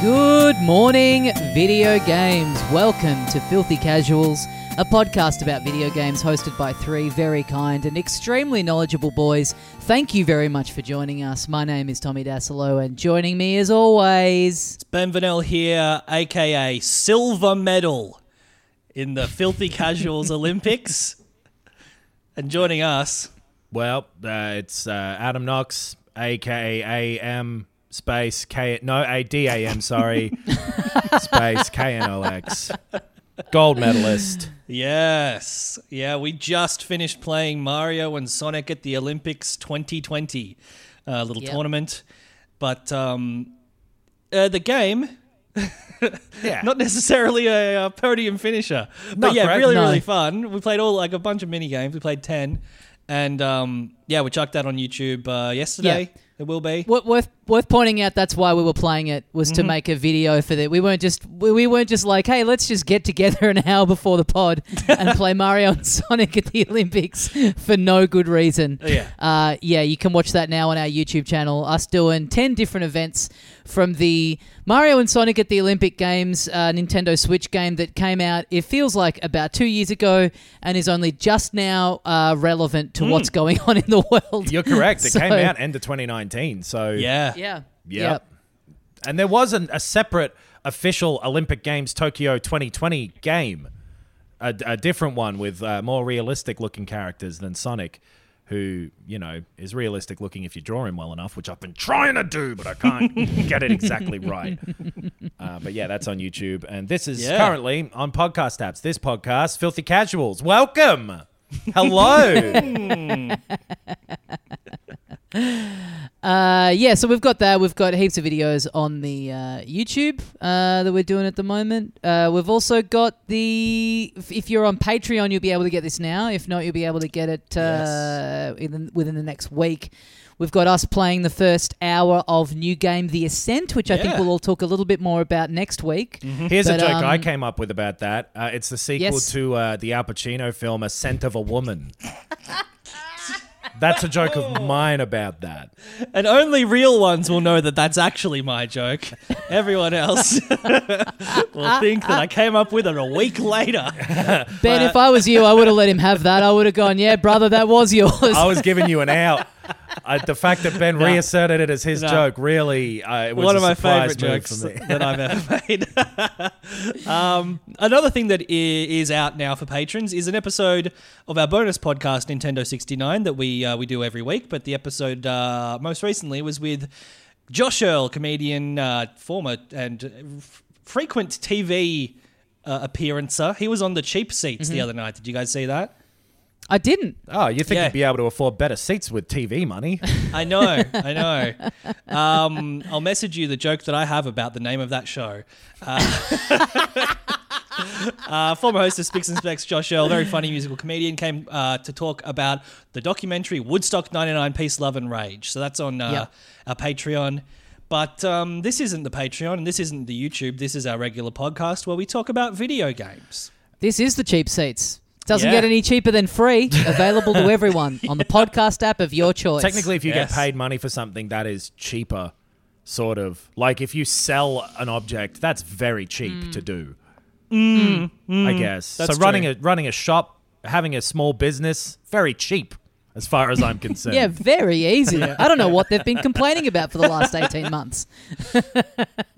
Good morning, video games. Welcome to Filthy Casuals, a podcast about video games hosted by three very kind and extremely knowledgeable boys. Thank you very much for joining us. My name is Tommy Dassalo, and joining me as always. It's Ben Vernel here, aka silver medal in the Filthy Casuals Olympics. And joining us, Well, uh, it's uh, Adam Knox, aka AM space K. No, A D A M. Sorry, space K N O X. Gold medalist. Yes, yeah, we just finished playing Mario and Sonic at the Olympics 2020, uh, little Yep. tournament. But um, uh, the game, Yeah. not necessarily a, uh podium finisher, but yeah, great. really, No. really fun. We played all like a bunch of mini games. We played ten, and um, yeah, we chucked that on YouTube uh, yesterday. It will be. Wo- Worth worth pointing out that's why we were playing it was to make a video for that. We weren't just we, we weren't just like, hey, let's just get together an hour before the pod and play Mario and Sonic at the Olympics for no good reason. Yeah. Uh, yeah, you can watch that now on our YouTube channel. Us doing 10 different events from the Mario and Sonic at the Olympic Games uh, Nintendo Switch game that came out, it feels like about two years ago and is only just now uh, relevant to what's going on in the world. You're correct. It So- came out end of 2019. So Yeah. Yeah. Yep. And there was an, a separate official Olympic Games Tokyo 2020 game, a, a different one with uh, more realistic looking characters than Sonic, who, you know, is realistic looking if you draw him well enough, which I've been trying to do, but I can't get it exactly right. Uh, but yeah, that's on YouTube. And this is Yeah. currently on podcast apps. This podcast, Filthy Casuals. Welcome. Hello. Uh, yeah, so we've got that. We've got heaps of videos on the uh, YouTube uh, that we're doing at the moment. Uh, we've also got the. If, if you're on Patreon, you'll be able to get this now. If not, you'll be able to get it uh, within, within the next week. We've got us playing the first hour of new game The Ascent, which I think we'll all talk a little bit more about next week. Here's But, a joke I um, came up with about that. Uh, it's the sequel Yes. to uh, the Al Pacino film Ascent of a Woman. That's a joke of mine about that. And only real ones will know that that's actually my joke. Everyone else will think that I came up with it a week later. Ben, if I was you, I would have let him have that. I would have gone, yeah, brother, that was yours. I was giving you an out. Uh, the fact that Ben reasserted it as his No. joke really uh, it was One of my favorite jokes that I've ever made. um, another thing that i- is out now for patrons is an episode of our bonus podcast, Nintendo 69, that we uh, we do every week. But the episode uh, most recently was with Josh Earl, comedian, uh, former and f- frequent TV uh, appearancer. He was on the cheap seats Mm-hmm. the other night. Did you guys see that? I didn't. Oh, you think Yeah. you'd be able to afford better seats with TV money? I know, I know. Um, I'll message you the joke that I have about the name of that show. Uh, uh, former host of Spicks and Specs, Josh Earl, very funny musical comedian, came uh, to talk about the documentary Woodstock 99 Peace, Love and Rage. So that's on uh, Yeah. our Patreon. But um, this isn't the Patreon and this isn't the YouTube. This is our regular podcast where we talk about video games. This is the cheap seats. Doesn't Yeah. get any cheaper than free. Available to everyone on the podcast app of your choice. Technically, if you Yes. get paid money for something, that is cheaper, sort of. Like if you sell an object, that's very cheap mm. to do. Mm. I mm. guess. That's so running true. a running a shop, having a small business, very cheap as far as I'm concerned. Yeah, very easy. I don't know what they've been complaining about for the last 18 months.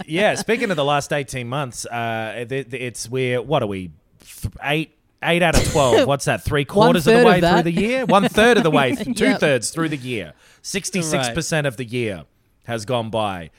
yeah. Speaking of the last eighteen months, uh, th- th- it's we're what are we th- eight. Eight out of twelve. What's that? Three quarters of the way of through the year. One third of the way. Two thirds through the year. Sixty-six percent of the year has gone by.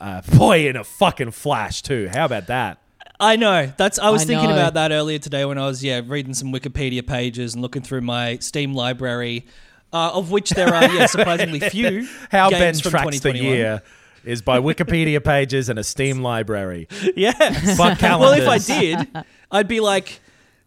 Uh, boy, in a fucking flash too. How about that? I know. That's. I was I thinking know. about that earlier today when I was yeah reading some Wikipedia pages and looking through my Steam library, uh, of which there are yeah surprisingly few. How Ben from tracks the year is by Wikipedia pages and a Steam library. Yes. Fuck well, if I did, I'd be like,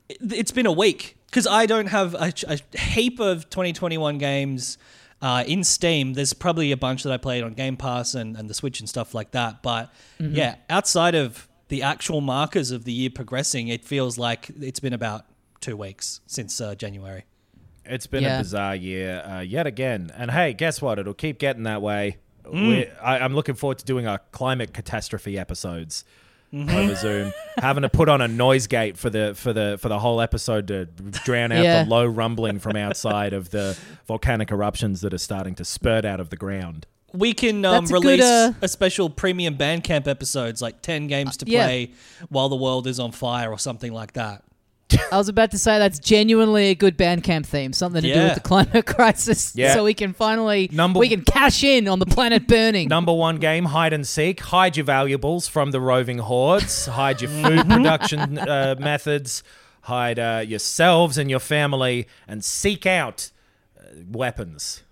it's been a week because I don't have a, a heap of 2021 games uh, in Steam. There's probably a bunch that I played on Game Pass and, and the Switch and stuff like that. But Mm-hmm. yeah, outside of the actual markers of the year progressing, it feels like it's been about two weeks since uh, January. It's been Yeah. a bizarre year uh, yet again. And hey, guess what? It'll keep getting that way. Mm. We I, I'm looking forward to doing our climate catastrophe episodes Mm-hmm. over Zoom. Having to put on a noise gate for the for the for the whole episode to drown out Yeah. the low rumbling from outside of the volcanic eruptions that are starting to spurt out of the ground. We can um, That's a good, release uh, a special premium Bandcamp episodes, like 10 games to yeah. play while the world is on fire or something like that. I was about to say that's genuinely a good Bandcamp theme, something to do Yeah. with the climate crisis. Yeah. So we can finally Number- we can cash in on the planet burning. Number one game, hide and seek. Hide your valuables from the roving hordes. Hide your food production uh, methods. Hide uh, yourselves and your family, and seek out uh, weapons.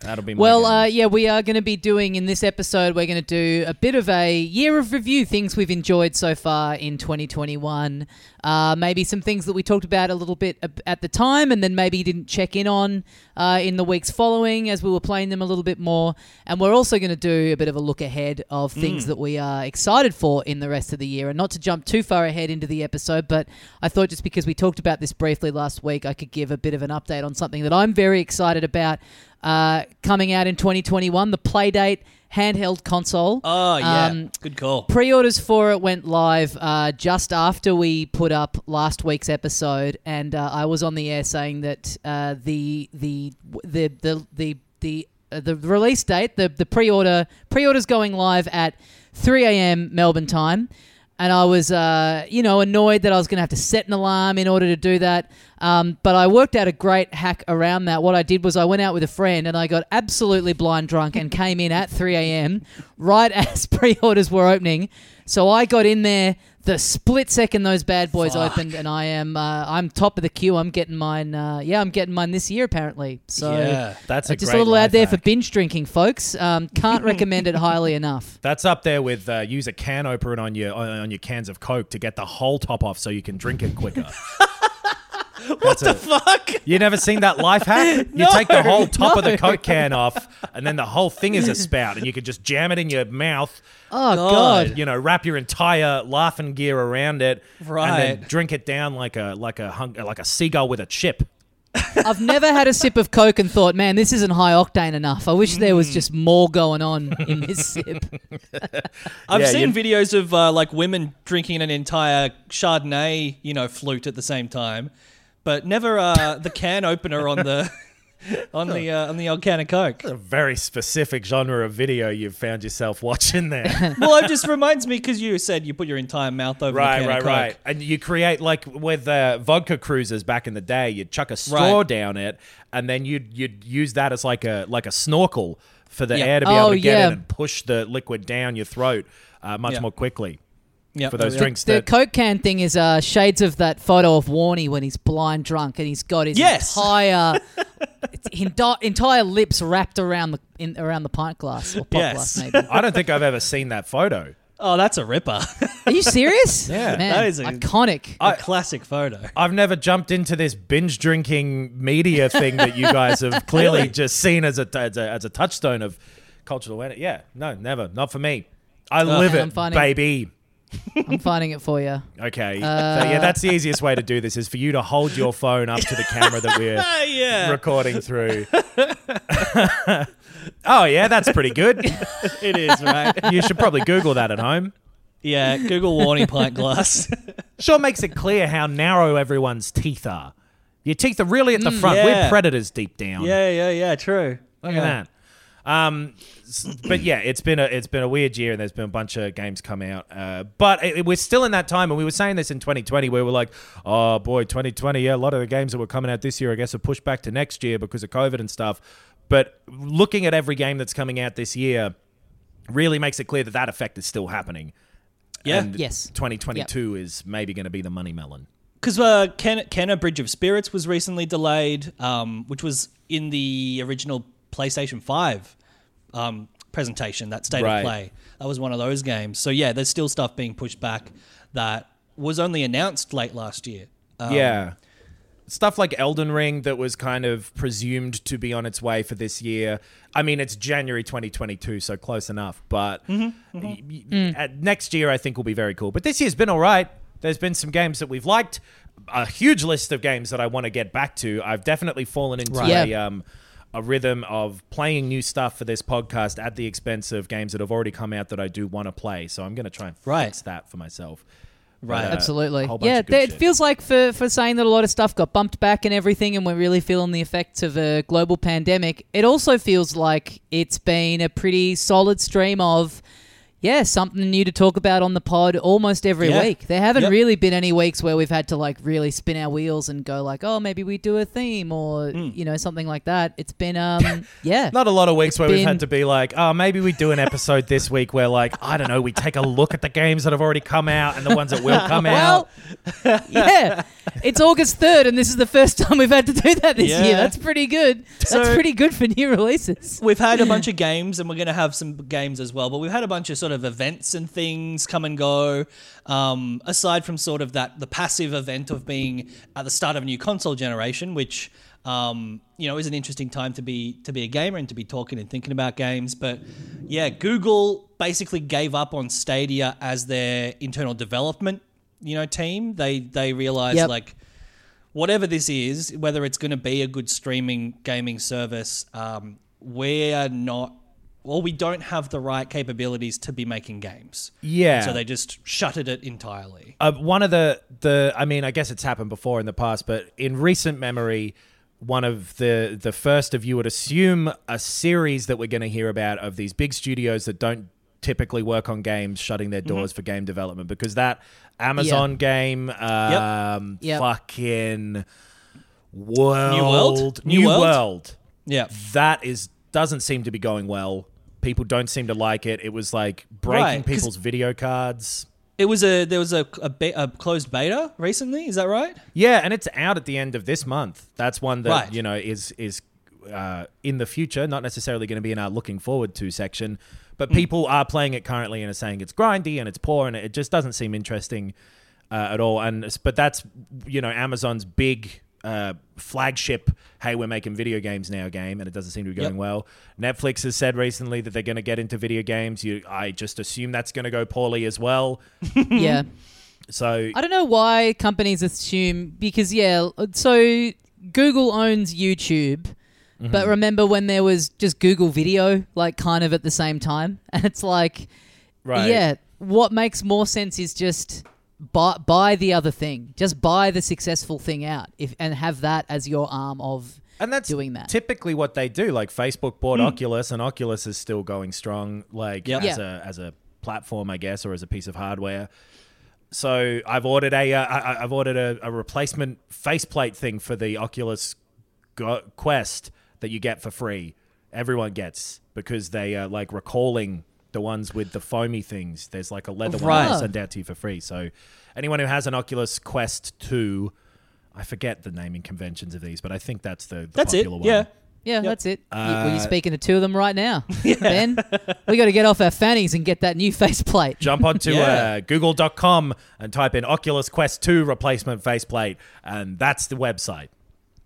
That'll be Well, uh, yeah, we are going to be doing in this episode. We're going to do a bit of a year of review, things we've enjoyed so far in 2021. Uh, maybe some things that we talked about a little bit at the time, and then maybe didn't check in on uh, in the weeks following as we were playing them a little bit more. And we're also going to do a bit of a look ahead of things that we are excited for in the rest of the year. And not to jump too far ahead into the episode, but I thought just because we talked about this briefly last week, I could give a bit of an update on something that I'm very excited about uh, coming out in 2021 the Playdate handheld console. Oh, yeah. Um, Good call. Pre-orders for it went live uh, just after we put up last week's episode, and uh, I was on the air saying that uh, the the the the the the uh, the release date, the the pre-order pre-orders going live at 3 a.m. Melbourne time. And I was, uh, you know, annoyed that I was going to have to set an alarm in order to do that. Um, but I worked out a great hack around that. What I did was I went out with a friend and I got absolutely blind drunk and came in at 3 a.m. right as pre-orders were opening. So I got in there the split second those bad boys Fuck. opened, and I am uh, I'm top of the queue. I'm getting mine. Uh, yeah, I'm getting mine this year apparently. So yeah. that's uh, a just a little ad there for binge drinking, folks. Um, can't recommend it highly enough. That's up there with uh, use a can opener on your on your cans of Coke to get the whole top off so you can drink it quicker. what the Fuck. You never seen that life hack? You take the whole top of the Coke can off, and then the whole thing is a spout, and you can just jam it in your mouth. Oh God. God. You know, wrap your entire laughing gear around it, and Right. then drink it down like a like a hung, like a seagull with a chip. I've never had a sip of Coke and thought, man, this isn't high octane enough. I wish there was just more going on in this sip. I've Yeah, seen you- videos of uh, like women drinking an entire Chardonnay, you know, flute at the same time, but never uh, the can opener on the on the uh, on the old can of Coke. A very specific genre of video you've found yourself watching there. well, it just reminds me because you said you put your entire mouth over right, the can right, of Coke. right. And you create like with uh, vodka cruisers back in the day, you'd chuck a straw Right. down it, and then you'd you'd use that as like a like a snorkel for the Yeah. air to be Oh, able to get yeah. in and push the liquid down your throat uh, much Yeah. more quickly. Yeah, For those yeah. drinks the that Coke can thing is uh, shades of that photo of Warney when he's blind drunk and he's got his Yes. entire enti- entire lips wrapped around the in, around the pint glass or pop Yes. glass maybe. I don't think I've ever seen that photo. Oh, that's a ripper. Are you serious? Yeah. man, That is a- iconic. a classic photo. I've never jumped into this binge drinking media thing that you guys have clearly just seen as a, as a as a touchstone of cultural awareness. Yeah, no, never, not for me. I live I'm it, finding- baby. I'm finding it for you. Okay, Uh, so yeah, that's the easiest way to do this is for you to hold your phone up to the camera that we're Ah, yeah, recording through. oh yeah, that's pretty good. it is right. You should probably Google that at home. Yeah, Google Warney pint glass. Sure makes it clear how narrow everyone's teeth are. Your teeth are really at the front. Yeah. We're predators deep down. Yeah, yeah, yeah. True. Look Yeah. at that. Um, s- but yeah, it's been a it's been a weird year, and there's been a bunch of games come out. Uh, but it, it- we're still in that time, and we were saying this in 2020, where we're like, oh boy, 2020. Yeah, a lot of the games that were coming out this year, I guess, are pushed back to next year because of COVID and stuff. But looking at every game that's coming out this year, really makes it clear that that effect is still happening. Yeah. And Yes. 2022 is maybe going to be the money melon. Because uh, Ken, Kena Bridge of Spirits was recently delayed, um, which was in the original PlayStation 5 um, presentation, that state Right. of play. That was one of those games. So, yeah, there's still stuff being pushed back that was only announced late last year. Um, yeah. Stuff like Elden Ring that was kind of presumed to be on its way for this year. I mean, it's January 2022, so close enough. But y- y- at next year, I think will be very cool. But this year's been all right. There's been some games that we've liked. A huge list of games that I want to get back to. I've definitely fallen into Right. a Yeah. um, a rhythm of playing new stuff for this podcast at the expense of games that have already come out that I do want to play. So I'm going to try and Right. fix that for myself. Right. But, uh, Absolutely. a whole bunch Yeah, of th- it shit. feels like for, for saying that a lot of stuff got bumped back and everything, and we're really feeling the effects of a global pandemic. It also feels like it's been a pretty solid stream of, yeah, something new to talk about on the pod almost every Yeah. week. There haven't Yep. really been any weeks where we've had to like really spin our wheels and go like, oh, maybe we do a theme or Hmm. you know something like that. It's been um, yeah. Not a lot of weeks It's where we've had to be like, oh, maybe we do an episode this week where, like, I don't know, we take a look at the games that have already come out and the ones that will come out. Well, yeah, it's August third, and this is the first time we've had to do that this Yeah. year. That's pretty good. That's pretty good for new releases. We've had a bunch of games, and we're going to have some games as well. But we've had a bunch of sort of events and things come and go. Um, aside from sort of that, the passive event of being at the start of a new console generation, which um, you know is an interesting time to be to be a gamer and to be talking and thinking about games. But yeah, Google basically gave up on Stadia as their internal development you know team. They they realized Yep. like whatever this is, whether it's going to be a good streaming gaming service, um, we're not, well, we don't have the right capabilities to be making games. Yeah. So they just shuttered it entirely. Uh, one of the, the, I mean, I guess it's happened before in the past, but in recent memory, one of the the first of you would assume a series that we're going to hear about of these big studios that don't typically work on games shutting their doors for game development because that Amazon game um Yep. fucking world New World? New, New World? world Yeah. that is doesn't seem to be going well people don't seem to like it it was like breaking Right, people's video cards It was a, there was a, a, be- a closed beta recently. Is that right? Yeah, and it's out at the end of this month. That's one that Right. you know is is uh, in the future, not necessarily going to be in our looking forward to section, but people are playing it currently and are saying it's grindy and it's poor and it just doesn't seem interesting uh, at all. And but that's you know Amazon's big. Uh, flagship, hey, we're making video games now game, and it doesn't seem to be going Yep. well. Netflix has said recently that they're going to get into video games. You, I just assume that's going to go poorly as well. yeah. So I don't know why companies assume because yeah, so Google owns YouTube, Mm-hmm. but remember when there was just Google Video like kind of at the same time, and it's like, right, yeah, what makes more sense is just buy buy the other thing, just buy the successful thing out, if and have that as your arm of and that's doing that. typically what they do. Like Facebook bought Oculus, and Oculus is still going strong, like Yep. as Yeah. a as a platform, I guess, or as a piece of hardware. So I've ordered a uh, I, I- I've ordered a, a replacement faceplate thing for the Oculus Go- Quest that you get for free. Everyone gets because they are like recalling the ones with the foamy things. There's like a leather one Right. they send out to you for free. So anyone who has an Oculus Quest two. I forget the naming conventions of these, but I think that's the, the That's it. one. Yeah. yeah, that's it. You- well, Uh, you're speaking to two of them right now, Ben. We got to get off our fannies and get that new faceplate. Jump onto Yeah. uh, google.com and type in Oculus Quest 2 replacement faceplate, and that's the website.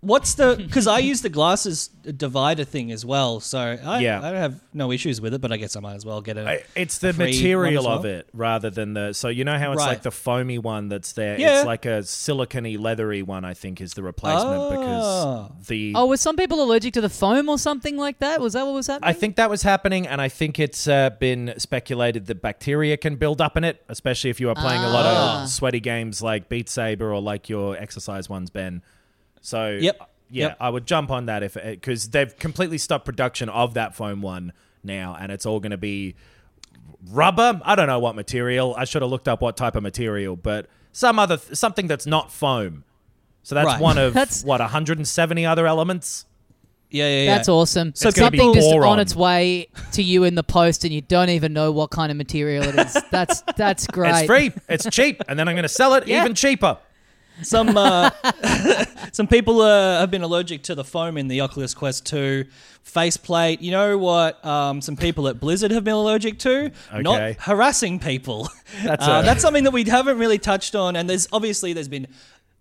What's the? Because I use the glasses divider thing as well, so I, Yeah. I don't have no issues with it. But I guess I might as well get it. I- It's the free material one as of well? it rather than the. So, you know how it's Right. like the foamy one that's there? Yeah. It's like a silicony, leathery one, I think, is the replacement Oh. because the. Oh, were some people allergic to the foam or something like that? Was that what was happening? I think that was happening, and I think it's uh, been speculated that bacteria can build up in it, especially if you are playing a lot Ah. of sweaty games like Beat Saber or like your exercise ones, Ben. So Yep. yeah, Yep. I would jump on that if uh, because they've completely stopped production of that foam one now, and it's all going to be rubber. I don't know what material. I should have looked up what type of material, but some other th- something that's not foam. So that's Right. one of That's- what 170 other elements. Yeah, yeah, yeah. That's awesome. So So it's something just boron. on its way to you in the post, and you don't even know what kind of material it is. That's that's great. It's free. It's cheap, and then I'm going to sell it Yeah. even cheaper. Some uh, some people uh, have been allergic to the foam in the Oculus Quest 2 faceplate. You know what? Um, some people at Blizzard have been allergic to Okay. not harassing people. That's uh, that's something that we haven't really touched on. And there's obviously there's been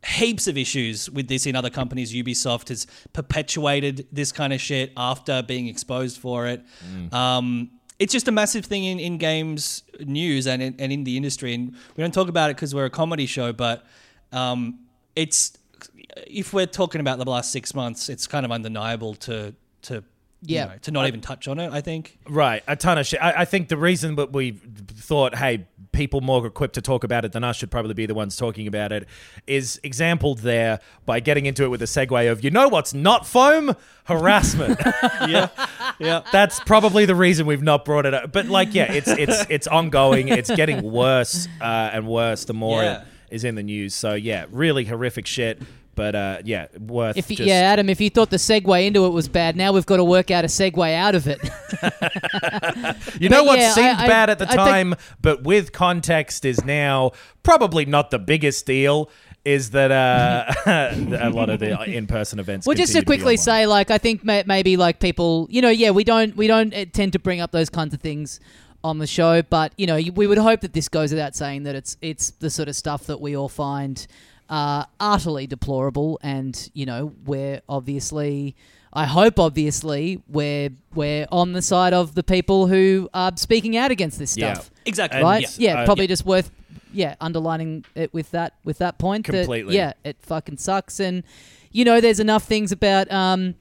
heaps of issues with this in other companies. Ubisoft has perpetuated this kind of shit after being exposed for it. Mm. Um, it's just a massive thing in, in games news and in, and in the industry. And we don't talk about it because we're a comedy show, but um, it's if we're talking about the last six months, it's kind of undeniable to to you Yeah. know, to not even touch on it. I think. Right, a ton of shit. I, I think the reason that we thought, hey, people more equipped to talk about it than us should probably be the ones talking about it, is exampled there by getting into it with a segue of, you know what's not foam? Harassment. Yeah, yeah. That's probably the reason we've not brought it up. But like, yeah, it's it's it's ongoing. It's getting worse uh, and worse the more Yeah. Is in the news. So yeah, really horrific shit. But uh, yeah, worth. If you, just, yeah, Adam, if you thought the segue into it was bad, now we've got to work out a segue out of it. You know But what yeah, seemed I- I- bad at the I think- time, but with context is now probably not the biggest deal. Is that uh, a lot of the in-person events? well, just to continue be quickly online. say, like, I think may- maybe like people, you know, yeah, we don't we don't uh, tend to bring up those kinds of things on the show, but you know, we would hope that this goes without saying that it's it's the sort of stuff that we all find uh, utterly deplorable, and you know, we're obviously. I hope, obviously, we're we're on the side of the people who are speaking out against this Yeah. stuff. Exactly. And- right? Yeah. Yeah, Uh, probably yeah. just worth yeah underlining it with that with that point. that, Completely. yeah, it fucking sucks, and you know, there's enough things about um,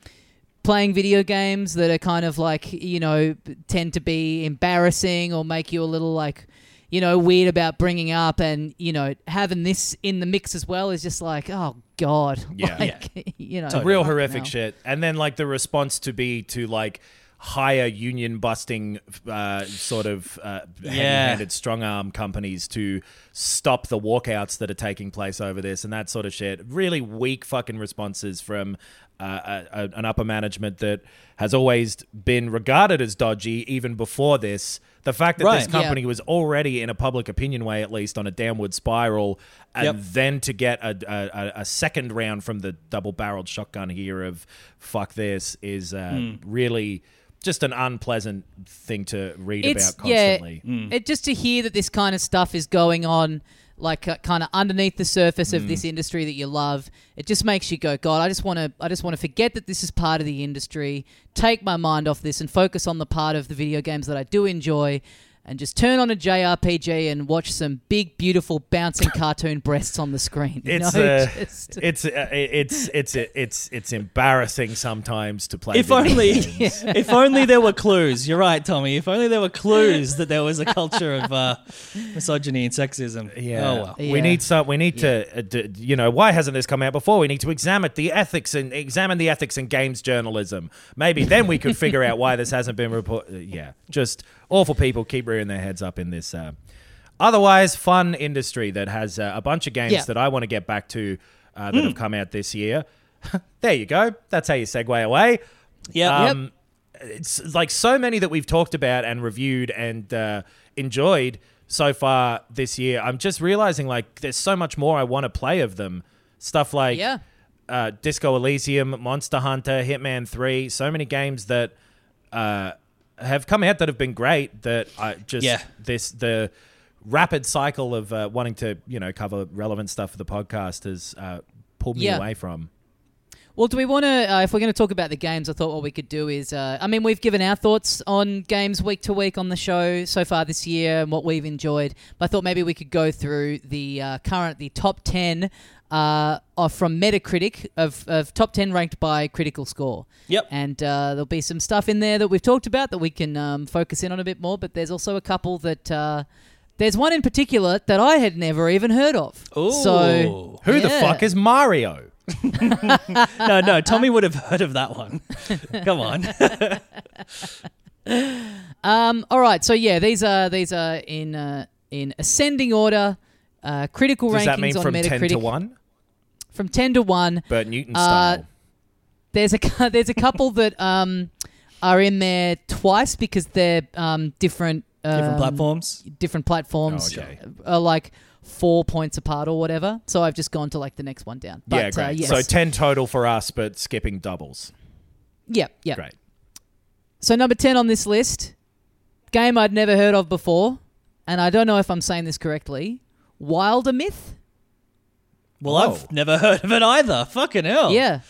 playing video games that are kind of like you know tend to be embarrassing or make you a little like you know weird about bringing up, and you know having this in the mix as well is just like oh god, Yeah. like, you know, real horrific hell. shit. And then like the response to be to like hire union busting uh, sort of uh, heavy-handed strong arm companies to stop the walkouts that are taking place over this and that sort of shit. Really weak fucking responses from uh, a, a, an upper management that has always been regarded as dodgy even before this. The fact that this Right. Yeah. company was already in a public opinion way, at least on a downward spiral, and Yep. then to get a, a, a- a second round from the double barreled shotgun here of fuck this is uh, Hmm. really just an unpleasant thing to read it's about constantly. yeah, it just to hear that this kind of stuff is going on, like uh, kind of underneath the surface of this industry that you love. It just makes you go, God, I just want to, I just want to forget that this is part of the industry, take my mind off this, and focus on the part of the video games that I do enjoy. And just turn on a JRPG and watch some big, beautiful, bouncing cartoon breasts on the screen. It's know? uh, Just- it's uh, it's it's it's it's embarrassing sometimes to play. If video only, games. if only there were clues. You're right, Tommy. If only there were clues that there was a culture of uh, misogyny and sexism. Yeah. Oh well. Yeah. We need some. We need to. Uh, d- you know, why hasn't this come out before? We need to examine the ethics and examine the ethics in games journalism. Maybe then we could figure out why this hasn't been reported. Yeah, just awful people keep rearing their heads up in this. Uh, otherwise, fun industry that has uh, a bunch of games Yeah. that I want to get back to uh, that have come out this year. there you go. That's how you segue away. Yeah. Um, It's like so many that we've talked about and reviewed and uh, enjoyed so far this year. I'm just realizing like there's so much more I want to play of them. Stuff like Yeah. uh, Disco Elysium, Monster Hunter, Hitman 3, so many games that uh, have come out that have been great that I just Yeah. this the rapid cycle of uh, wanting to, you know, cover relevant stuff for the podcast has uh, pulled me Yeah. away from. Well, do we want to? Uh, if we're going to talk about the games, I thought what we could do is, uh, I mean, we've given our thoughts on games week to week on the show so far this year and what we've enjoyed. But I thought maybe we could go through the uh, current, the top ten uh, of, from Metacritic of, of top ten ranked by critical score. Yep. And uh, there'll be some stuff in there that we've talked about that we can um, focus in on a bit more. But there's also a couple that. Uh, there's one in particular that I had never even heard of. Ooh. So Who the fuck is Mario? no, no, Tommy would have heard of that one. Come on. Um, all right, so yeah, these are these are in uh, in ascending order. Uh, critical Does rankings that mean on from Metacritic ten to one? From ten to one. Bert Newton Uh, style. There's a there's a couple that um, are in there twice because they're um, different Different um, platforms. different platforms, Oh, okay. are like four points apart or whatever. So I've just gone to like the next one down. But, yeah, great. Uh, yes. So ten total for us, but skipping doubles. Yep, yeah. Great. So number ten on this list, game I'd never heard of before, and I don't know if I'm saying this correctly. Wildermyth. Well, Whoa. I've never heard of it either. Fucking hell. Yeah,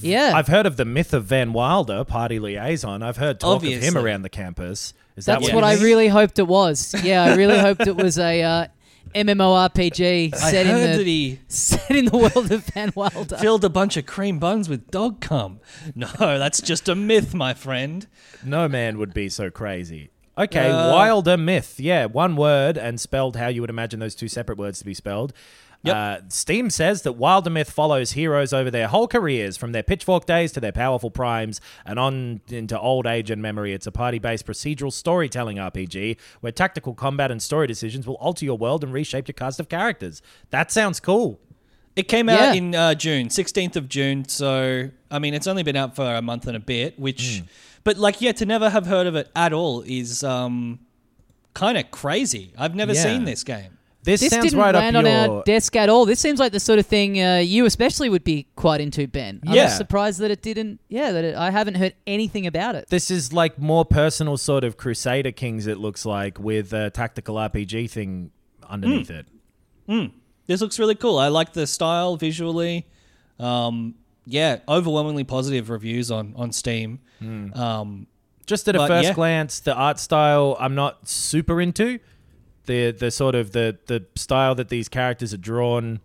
yeah. I've heard of the myth of Van Wilder, party liaison. I've heard talk of him around the campus. Is that That's Yeah. what you I really hoped it was. Yeah, I really hoped it was a uh, MMORPG I set in heard the that he set in the world of Van Wilder. filled a bunch of cream buns with dog cum. No, that's just a myth, my friend. No man would be so crazy. Okay, Uh, Wildermyth. Yeah, one word and spelled how you would imagine those two separate words to be spelled. Yep. Uh, Steam says that Wildermyth follows heroes over their whole careers, from their pitchfork days to their powerful primes, and on into old age and memory. It's a party-based procedural storytelling RPG where tactical combat and story decisions will alter your world and reshape your cast of characters. That sounds cool. It came out Yeah. in uh, June, 16th of June. So, I mean, it's only been out for a month and a bit, which, but like, yeah, to never have heard of it at all is um, kind of crazy. I've never Yeah. seen this game. This, This sounds didn't right land up on your. our desk at all. This seems like the sort of thing uh, you especially would be quite into, Ben. I'm Yeah. surprised that it didn't. Yeah, that it, I haven't heard anything about it. this is like more personal sort of Crusader Kings. It looks like with a tactical RPG thing underneath it. This looks really cool. I like the style visually. Um, yeah, overwhelmingly positive reviews on on Steam. Um, Just at a first yeah. glance, the art style I'm not super into. The the sort of the the style that these characters are drawn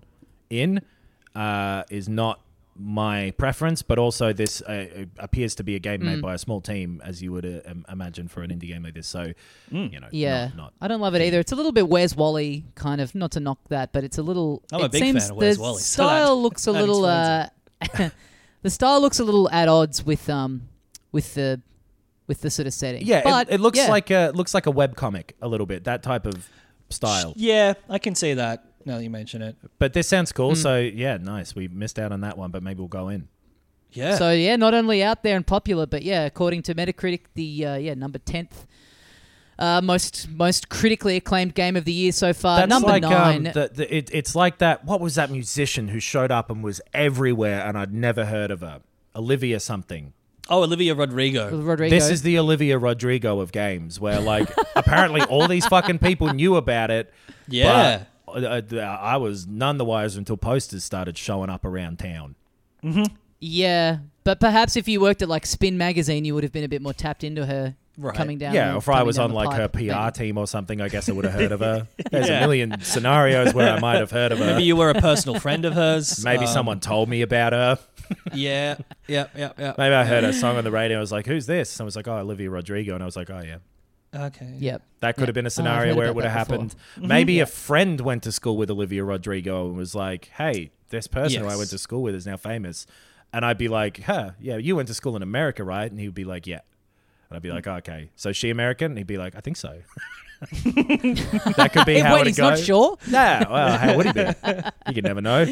in uh, is not my preference, but also this uh, appears to be a game Mm. made by a small team, as you would uh, imagine for an indie game like this. So, you know, Yeah, not, not I don't love it either. It's a little bit Where's Wally kind of. Not to knock that, but it's a little. I'm a it big seems fan of Where's the Wally, so Style looks a little. Uh, the style looks a little at odds with um with the with the sort of setting. yeah, but it, it looks yeah. like a looks like a web comic a little bit. That type of style. yeah, I can see that now that you mention it. But this sounds cool. Mm. So yeah, nice. We missed out on that one, but maybe we'll go in. Yeah. So yeah, not only out there and popular, but yeah, according to Metacritic, the uh, yeah number tenth uh, most most critically acclaimed game of the year so far. That's number like nine. Um, the, the, it, it's like that. What was that musician who showed up and was everywhere, and I'd never heard of her? Olivia something. Oh, Olivia Rodrigo. Rodrigo. This is the Olivia Rodrigo of games, where like apparently all these fucking people knew about it. Yeah. but, uh, uh, I was none the wiser until posters started showing up around town. yeah, but perhaps if you worked at like Spin Magazine, you would have been a bit more tapped into her Right. coming down. Yeah, or if I coming was down on the like her pipe, PR maybe. team or something, I guess I would have heard of her. There's Yeah. a million scenarios where I might have heard of her. Maybe you were a personal friend of hers. Maybe Um, someone told me about her. Yeah. Yeah. Yeah. Yeah. Maybe I heard a song on the radio. I was like, "Who's this?" I was like, "Oh, Olivia Rodrigo," and I was like, "Oh yeah." Okay. Yep. That could Yeah. have been a Oh, scenario heard where it would have that before. happened. Maybe a friend went to school with Olivia Rodrigo and was like, "Hey, this person who I went to school with is now famous," and I'd be like, "Huh, yeah, you went to school in America, right?" And he would be like, "Yeah," and I'd be like, oh, "Okay, so is she American?" And he'd be like, "I think so." that could be Hey, how wait, it he's go. not sure. Nah, well, how would he be? You can never know.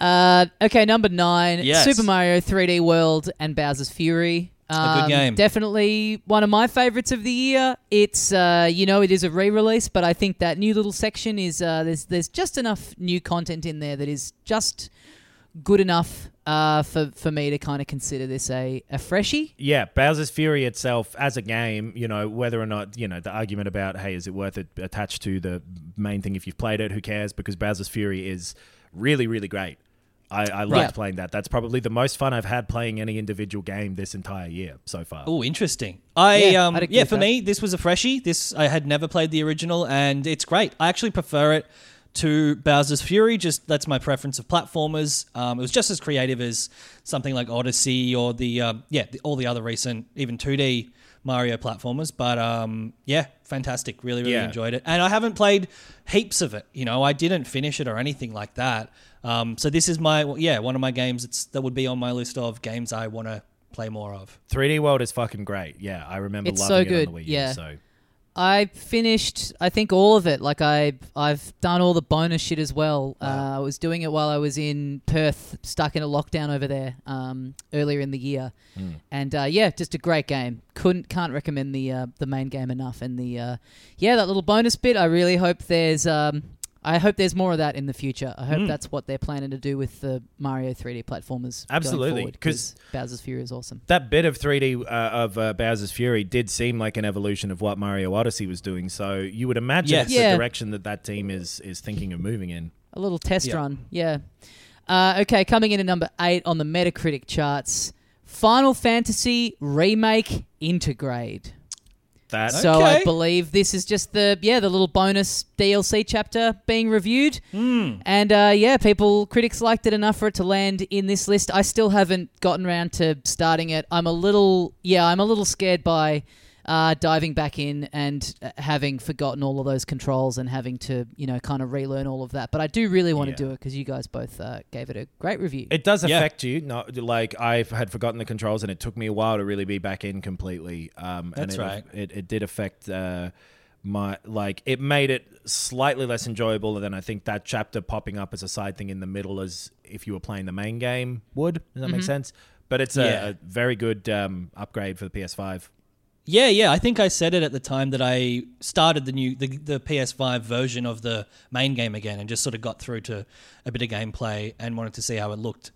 Uh, okay, number nine, Yes. Super Mario 3D World and Bowser's Fury. Um, good game. Definitely one of my favorites of the year. It's uh, you know it is a re-release, but I think that new little section is uh, there's there's just enough new content in there that is just good enough uh, for for me to kind of consider this a a freshie. Yeah, Bowser's Fury itself as a game, you know, whether or not, you know, the argument about, hey, is it worth it attached to the main thing if you've played it, who cares? Because Bowser's Fury is really, really great. I, I loved Right. playing that. That's probably the most fun I've had playing any individual game this entire year so far. Oh, interesting. I Yeah, um yeah, for that. me this was a freshie. This I had never played the original and it's great. I actually prefer it to Bowser's Fury. Just that's my preference of platformers. Um, it was just as creative as something like Odyssey or the um, yeah the, all the other recent even 2D Mario platformers. But um, yeah, fantastic. Really, really Yeah. enjoyed it. And I haven't played heaps of it. You know, I didn't finish it or anything like that. Um, so this is my yeah one of my games. It's that would be on my list of games I want to play more of. 3D World is fucking great. Yeah, I remember It's loving so good, it on the Wii U. yeah. So I finished, I think, all of it. Like I, I've done all the bonus shit as well. Uh, I was doing it while I was in Perth, stuck in a lockdown over there um, earlier in the year, and uh, yeah, just a great game. Couldn't, can't recommend the uh, the main game enough. And the uh, yeah, that little bonus bit. I really hope there's, um, I hope there's more of that in the future. I hope that's what they're planning to do with the Mario 3D platformers. Absolutely, because Bowser's Fury is awesome. that bit of 3D uh, of uh, Bowser's Fury did seem like an evolution of what Mario Odyssey was doing. So you would imagine Yes. Yeah. the direction that that team is is thinking of moving in. A little test Yeah. run, yeah. Uh, okay, coming in at number eight on the Metacritic charts, Final Fantasy Remake Intergrade. That So I believe this is just the yeah the little bonus DLC chapter being reviewed, Hmm. and uh, yeah, people critics liked it enough for it to land in this list. I still haven't gotten around to starting it. I'm a little yeah I'm a little scared by uh, diving back in and uh, having forgotten all of those controls and having to you know kind of relearn all of that. But I do really want Yeah. to do it because you guys both uh, gave it a great review. It does Yeah. affect you. No, like I had forgotten the controls, and it took me a while to really be back in completely. Um, and That's it, right. It, it did affect uh, my like. It made it slightly less enjoyable than I think that chapter popping up as a side thing in the middle, as if you were playing the main game would. Does that make sense? But it's a, Yeah. a very good um, upgrade for the PS5. Yeah, yeah. I think I said it at the time that I started the new the, the PS5 version of the main game again, and just sort of got through to a bit of gameplay and wanted to see how it looked,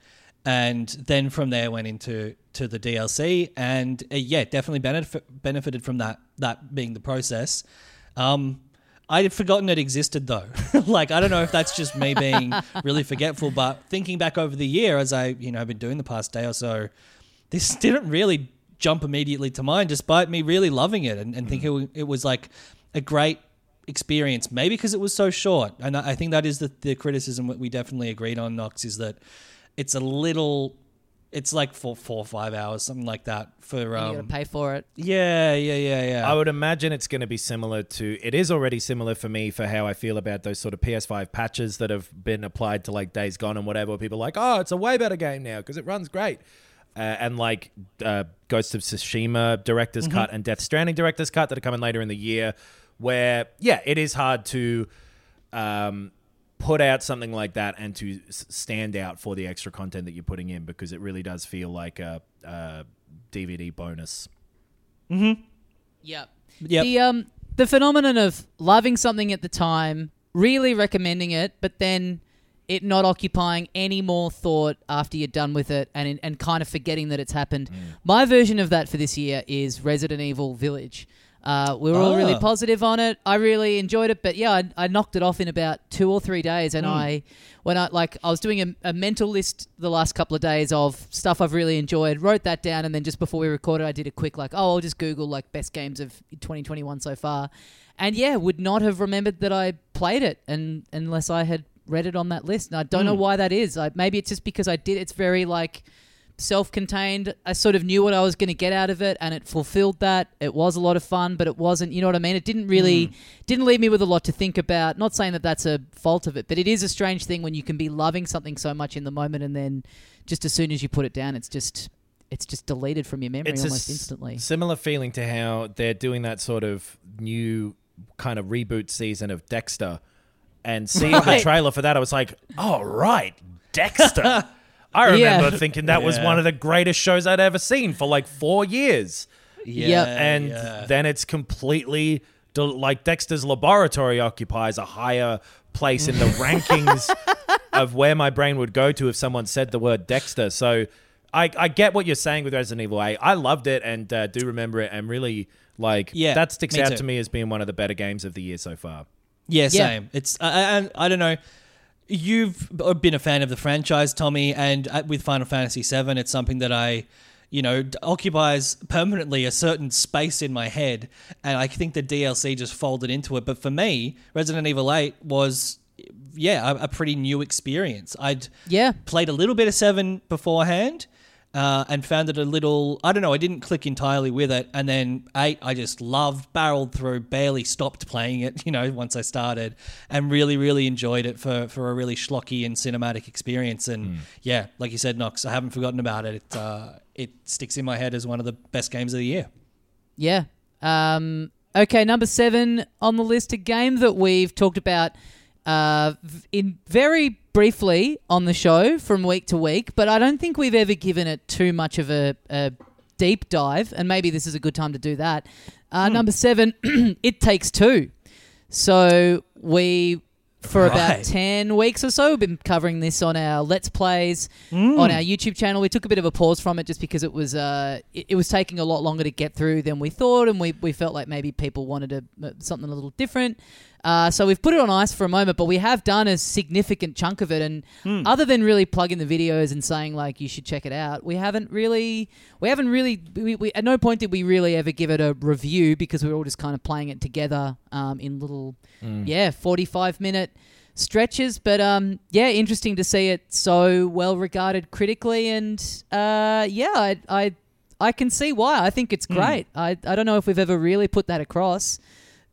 and then from there went into to the DLC, and uh, yeah, definitely benefit, benefited from that that being the process. Um, I had forgotten it existed though. like I don't know if that's just me being really forgetful, but thinking back over the year as I you know have been doing the past day or so, this didn't really jump immediately to mind, despite me really loving it and, and think it, it was like a great experience. Maybe because it was so short, and I I think that is the, the criticism that we definitely agreed on. Knox is that it's a little, it's like four four or five hours, something like that. For you got to um, pay for it. yeah, yeah, yeah, yeah. I would imagine it's going to be similar to. It is already similar for me for how I feel about those sort of PS5 patches that have been applied to like Days Gone and whatever. People are like, oh, it's a way better game now because it runs great. Uh, and like uh, Ghost of Tsushima director's cut and Death Stranding director's cut that are coming later in the year, where yeah, it is hard to um, put out something like that and to stand out for the extra content that you're putting in because it really does feel like a, a DVD bonus. Hmm. Yep. Yep. The um the phenomenon of loving something at the time, really recommending it, but then it not occupying any more thought after you're done with it and and kind of forgetting that it's happened. My version of that for this year is Resident Evil Village. Uh, we were all really Ah. positive on it. I really enjoyed it, but yeah, I, I knocked it off in about two or three days. And I, when I like, I was doing a, a mental list the last couple of days of stuff I've really enjoyed. Wrote that down, and then just before we recorded, I did a quick like, oh, I'll just Google like best games of 2021 so far, and yeah, would not have remembered that I played it, and unless I had read it on that list. And I don't know hmm. why that is. Like maybe it's just because I did. It's very like self-contained. I sort of knew what I was going to get out of it, and it fulfilled that. It was a lot of fun, but it wasn't. You know what I mean? It didn't really hmm. didn't leave me with a lot to think about. Not saying that that's a fault of it, but it is a strange thing when you can be loving something so much in the moment, and then just as soon as you put it down, it's just it's just deleted from your memory it's almost s- instantly. Similar feeling to how they're doing that sort of new kind of reboot season of Dexter, and seeing the Right. trailer for that, I was like, "Oh right, Dexter." I remember Yeah. thinking that was Yeah. one of the greatest shows I'd ever seen for like four years, Yep. and yeah. then it's completely del- like Dexter's Laboratory occupies a higher place in the rankings of where my brain would go to if someone said the word Dexter. So I, I get what you're saying with Resident Evil 8. I loved it and uh, do remember it and really like Yeah, that sticks me out too. to me as being one of the better games of the year so far. Yeah, same. It's uh, uh, I, I, I don't know. You've uh, been a fan of the franchise, Tommy, and uh, with Final Fantasy VII, it's something that I, you know, occupies permanently a certain space in my head, and I think the DLC just folded into it. But for me, Resident Evil 8 was, yeah, a, a pretty new experience. I'd Yeah. played a little bit of Seven beforehand, uh, and found it a little. I don't know. I didn't click entirely with it, and then eight, I just loved, barreled through, barely stopped playing it. You know, once I started, and really, really enjoyed it for for a really schlocky and cinematic experience. And yeah, like you said, Knox, I haven't forgotten about it. It uh, it sticks in my head as one of the best games of the year. Yeah. Um, okay, number seven on the list, a game that we've talked about uh, in very briefly on the show from week to week, but I don't think we've ever given it too much of a, a deep dive, and maybe this is a good time to do that. Uh, Number seven, It Takes Two. So we, for about 10 weeks or so, we've been covering this on our Let's Plays on our YouTube channel. We took a bit of a pause from it just because it was uh, it, it was taking a lot longer to get through than we thought, and we, we felt like maybe people wanted a, something a little different. Uh, so we've put it on ice for a moment, but we have done a significant chunk of it. And other than really plugging the videos and saying like you should check it out, we haven't really we haven't really we, we, at no point did we really ever give it a review because we were all just kind of playing it together um, in little yeah forty five minute stretches. But um, yeah, interesting to see it so well regarded critically, and uh, yeah, I, I I can see why. I think it's great. I I don't know if we've ever really put that across.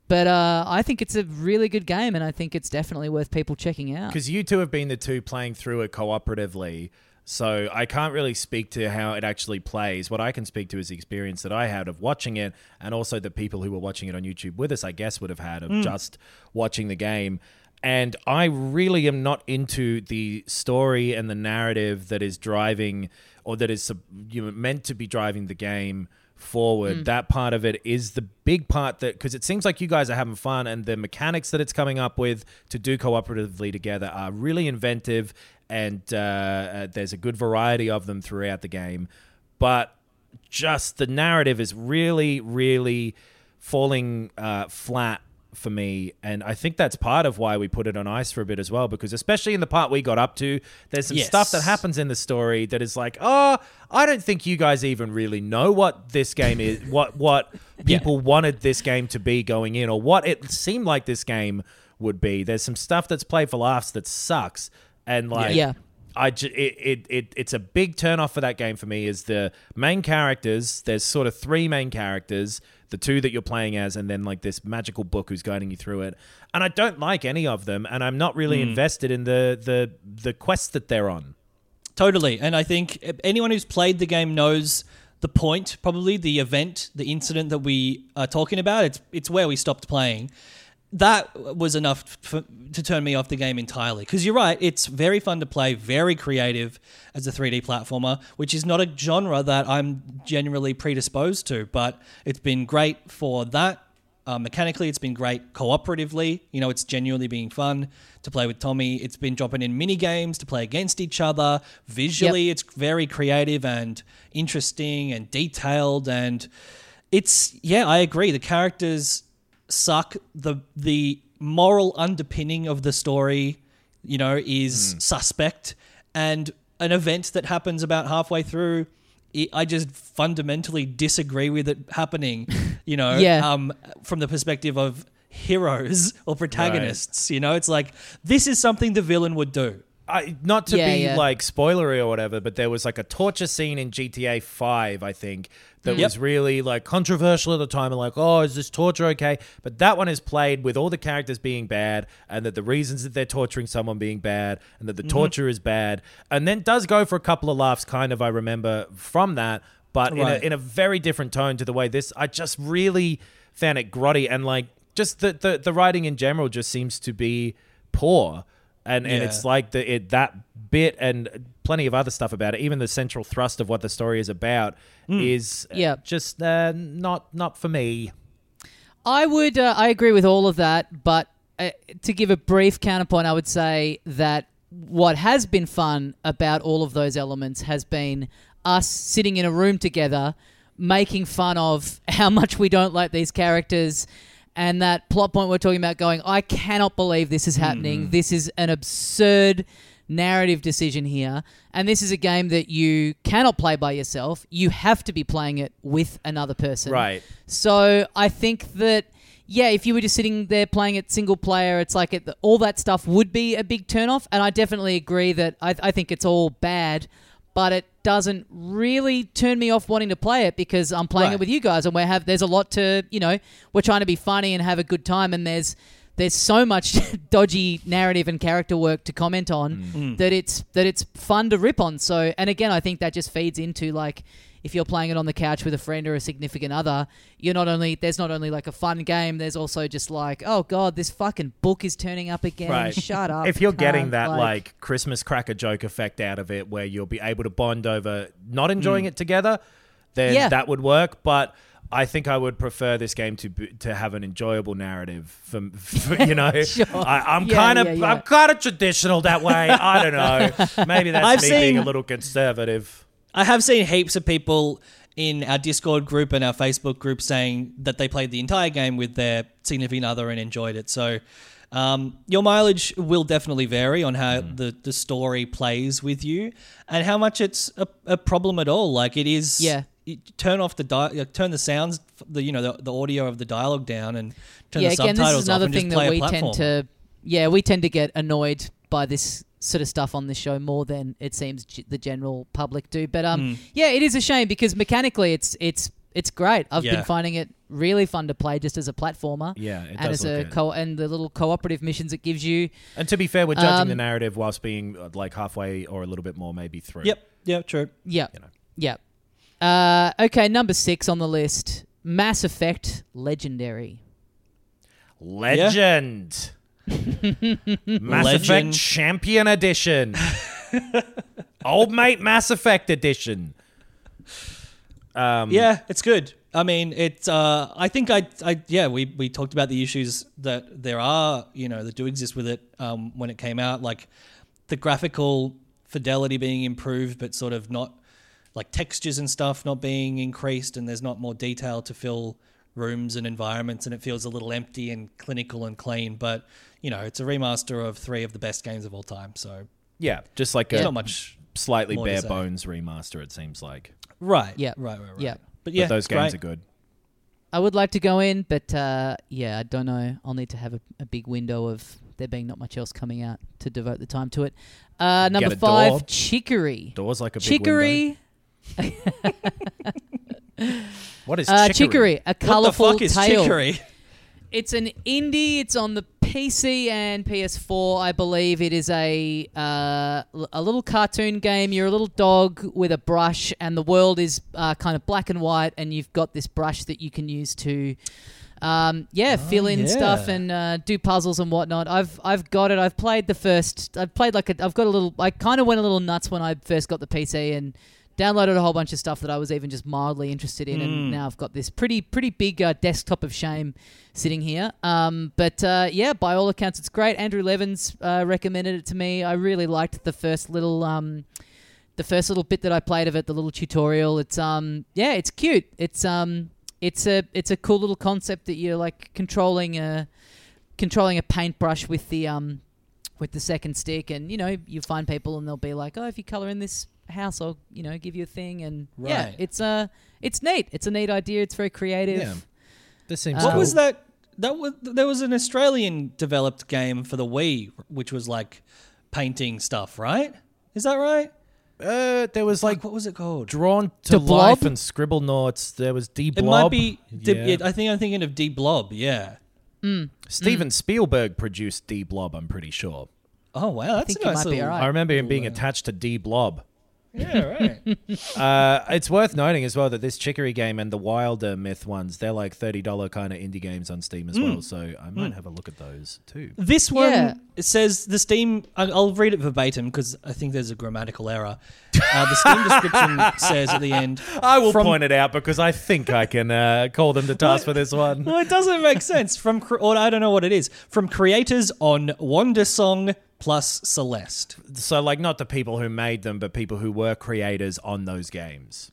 But uh, I think it's a really good game, and I think it's definitely worth people checking out. Because you two have been the two playing through it cooperatively. So I can't really speak to how it actually plays. What I can speak to is the experience that I had of watching it, and also the people who were watching it on YouTube with us, I guess, would have had of just watching the game. And I really am not into the story and the narrative that is driving, or that is you know, meant to be driving the game forward. That part of it is the big part that because it seems like you guys are having fun and the mechanics that it's coming up with to do cooperatively together are really inventive and uh, uh, there's a good variety of them throughout the game. But just the narrative is really, really falling uh, flat for me. And I think that's part of why we put it on ice for a bit as well, because especially in the part we got up to, there's some Yes. stuff that happens in the story that is like, oh, I don't think you guys even really know what this game is, what what people wanted this game to be going in, or what it seemed like this game would be. There's some stuff that's played for laughs that sucks, and like, Yeah. I ju- it, it, it it's a big turn off for that game for me is the main characters. There's sort of three main characters, the two that you're playing as, and then like this magical book who's guiding you through it. And I don't like any of them, and I'm not really hmm. invested in the the the quest that they're on. Totally. And I think anyone who's played the game knows the point, probably the event, the incident that we are talking about. It's it's where we stopped playing. That was enough for, to turn me off the game entirely. Because you're right, it's very fun to play, very creative as a 3D platformer, which is not a genre that I'm generally predisposed to. But it's been great for that. Uh, mechanically, it's been great cooperatively. You know, it's genuinely being fun to play with Tommy. It's been dropping in mini games to play against each other. Visually, it's very creative and interesting and detailed. And it's, yeah, I agree. The characters suck. The, the moral underpinning of the story, you know, is suspect. And an event that happens about halfway through it, I just fundamentally disagree with it happening. You know, Yeah. um, from the perspective of heroes or protagonists. You know, it's like this is something the villain would do. I, not to Yeah, be yeah. like spoilery or whatever, but there was like a torture scene in GTA 5, I think, that Yep. was really like controversial at the time and like, oh, is this torture okay? But that one is played with all the characters being bad and that the reasons that they're torturing someone being bad and that the mm-hmm. torture is bad. And then does go for a couple of laughs, kind of, I remember from that, but in, a, in a very different tone to the way this, I just really found it grotty and like just the, the, the writing in general just seems to be poor and and Yeah. it's like the it that bit and plenty of other stuff about it. Even the central thrust of what the story is about is uh, Yeah. just uh, not not for me. I would, uh, I agree with all of that, but uh, to give a brief counterpoint, I would say that what has been fun about all of those elements has been us sitting in a room together, making fun of how much we don't like these characters. And that plot point we're talking about going, I cannot believe this is mm-hmm. happening. This is an absurd narrative decision here. And this is a game that you cannot play by yourself. You have to be playing it with another person. Right. So I think that yeah, if you were just sitting there playing it single player, it's like it, all that stuff would be a big turnoff. And I definitely agree that I, I think it's all bad. But it doesn't really turn me off wanting to play it because I'm playing Right. it with you guys, and we have there's a lot to you know we're trying to be funny and have a good time, and there's there's so much dodgy narrative and character work to comment on Mm. that it's that it's fun to rip on. So, and again, I think that just feeds into like if you're playing it on the couch with a friend or a significant other, you're not only there's not only like a fun game, there's also just like, oh god, this fucking book is turning up again. Right. Shut up. if you're cunt." getting that like, Christmas cracker joke effect out of it, where you'll be able to bond over not enjoying mm. it together, then Yeah. that would work. But I think I would prefer this game to to have an enjoyable narrative. For, for you know, Sure. I, I'm Yeah, kind of yeah, yeah. I'm kind of traditional that way. I don't know. Maybe that's I've me being a little conservative. I have seen heaps of people in our Discord group and our Facebook group saying that they played the entire game with their significant other and enjoyed it. So um, your mileage will definitely vary on how Mm. the, the story plays with you and how much it's a, a problem at all. Like it is. Yeah. turn off the di- uh, turn the sounds, the you know the, the audio of the dialogue down and turn yeah, the again, this subtitles is off another and thing just play that a we platform. tend to, yeah, we tend to get annoyed by this sort of stuff on this show more than it seems g- the general public do. But um, Hmm. yeah, it is a shame because mechanically, it's it's it's great. I've Yeah. been finding it really fun to play just as a platformer. Yeah, it and does as a good. co and the little cooperative missions it gives you. And to be fair, we're judging Um, the narrative whilst being uh, like halfway or a little bit more maybe through. Yep. Yep. True. Yeah, You know. yeah. Uh, okay, number six on the list: Mass Effect Legendary. Legend. Mass Legend. Effect Champion Edition. Old mate Mass Effect Edition. Um, Yeah, it's good. I mean, it's. Uh, I think I, I. Yeah, we we talked about the issues that there are, you know, that do exist with it um, when it came out, like the graphical fidelity being improved, but sort of not like textures and stuff not being increased, and there's not more detail to fill rooms and environments, and it feels a little empty and clinical and clean. But you know, it's a remaster of three of the best games of all time, so Yeah, just like there's a not much. slightly bare bones remaster, it seems like. Right. Yeah. Right. Right. Right. Yeah. But yeah, but those games great. are good. I would like to go in, but uh, yeah, I don't know. I'll need to have a, a big window of there being not much else coming out to devote the time to it. Uh, number a five, door. Chicory. Doors like a big window. Chicory, What is uh, chicory? Chicory, a What the colorful fuck is tale. chicory? It's an indie. It's on the PC and PS4, I believe. It is a uh, a little cartoon game. You're a little dog with a brush, and the world is uh, kind of black and white. And you've got this brush that you can use to, um, yeah, fill in yeah. stuff and uh, do puzzles and whatnot. I've I've got it. I've played the first. I've played like a. I've got a little. I kind of went a little nuts when I first got the PC and downloaded a whole bunch of stuff that I was even just mildly interested in, and now I've got this pretty pretty big uh, desktop of shame sitting here. Um, but uh, yeah, by all accounts, it's great. Andrew Levins uh, recommended it to me. I really liked the first little um, the first little bit that I played of it, the little tutorial. It's um yeah, it's cute. It's um it's a it's a cool little concept that you're like controlling a controlling a paintbrush with the um with the second stick and you know you find people and they'll be like oh if you color in this house i'll you know give you a thing and yeah Right. it's uh it's neat it's a neat idea it's very creative Yeah. This seems Uh, What cool. was that? That was there was an Australian developed game for the Wii, which was like painting stuff, right? Is that right? Uh, there was Like, like what was it called? drawn to To life Blob? and Scribblenauts. There was de Blob. It might be. D- Yeah. yeah, I think I'm thinking of de Blob. Yeah. Steven Spielberg produced de Blob. I'm pretty sure. Oh wow, that's think a nice little. alright. I remember him being attached to de Blob. Yeah, right. Uh, it's worth noting as well that this Chicory game and the Wilder Myth ones, they're like thirty dollar kind of indie games on Steam as well. So I might have a look at those too. This one Yeah. says the Steam. I- I'll read it verbatim because I think there's a grammatical error. Uh, the Steam description says at the end. I will from- point it out because I think I can uh, call them to task for this one. Well, it doesn't make sense from, cre- or I don't know what it is from creators on Wandersong plus Celeste. So like not the people who made them, but people who were creators on those games.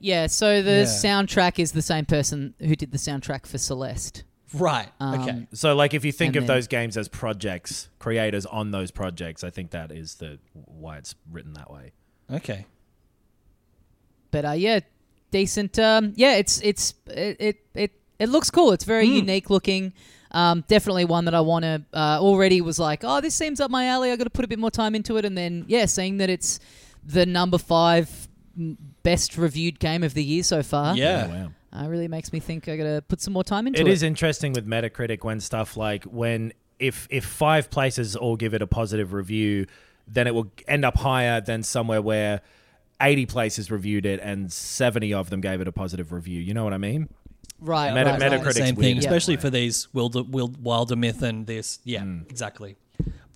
yeah so the Yeah. soundtrack is the same person who did the soundtrack for celeste Right. Um, okay. So like if you think And of then- those games as projects, creators on those projects, I think that is the why it's written that way. Okay. but uh, yeah, decent. Um, yeah, it's it's it it it, it looks cool. It's very unique looking. Um, definitely one that I want to. Uh, already was like, oh, this seems up my alley. I got to put a bit more time into it, and then yeah, seeing that it's the number five best reviewed game of the year so far. Yeah. Oh, wow. uh, really makes me think I gotta put some more time into it. It is interesting with Metacritic when stuff like when if if five places all give it a positive review, then it will end up higher than somewhere where 80 places reviewed it and 70 of them gave it a positive review. You know what I mean? Right. Meta- right, right. Metacritic's Same weird thing, especially way. for these Wilder, Wild, Wildermyth and this. Yeah, Mm. exactly.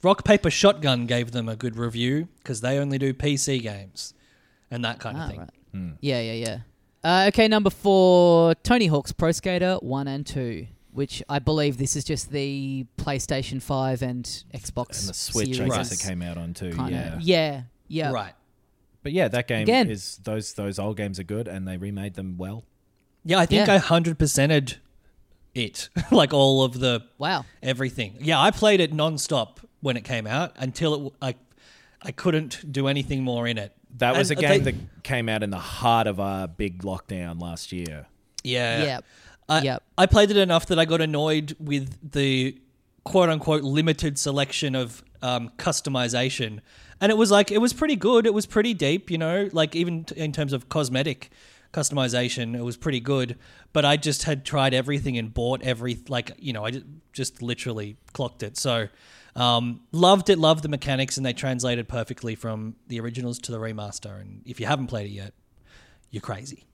Rock Paper Shotgun gave them a good review because they only do PC games and that kind of Ah, thing. right. Hmm. Yeah, yeah, yeah. Uh, okay, number four, Tony Hawk's Pro Skater one and two, which I believe this is just the PlayStation Five and Xbox And the Switch, I Series guess it came out on too. kinda- Yeah. yeah, yeah. Right. But yeah, that game Again. is those those old games are good and they remade them well. Yeah, I think Yeah. I 100%ed it. like all of the Wow. everything. Yeah, I played it non-stop when it came out until it i couldn't do anything more in it. That was And a game they- that came out in the heart of a big lockdown last year. Yeah. Yep. I, Yep. I played it enough that I got annoyed with the quote unquote limited selection of um, customization. And it was like, it was pretty good. It was pretty deep, you know, like even t- in terms of cosmetic customization, it was pretty good. But I just had tried everything and bought every, like, you know, I ju- just literally clocked it. So um, loved it, loved the mechanics, and they translated perfectly from the originals to the remaster. And if you haven't played it yet, you're crazy.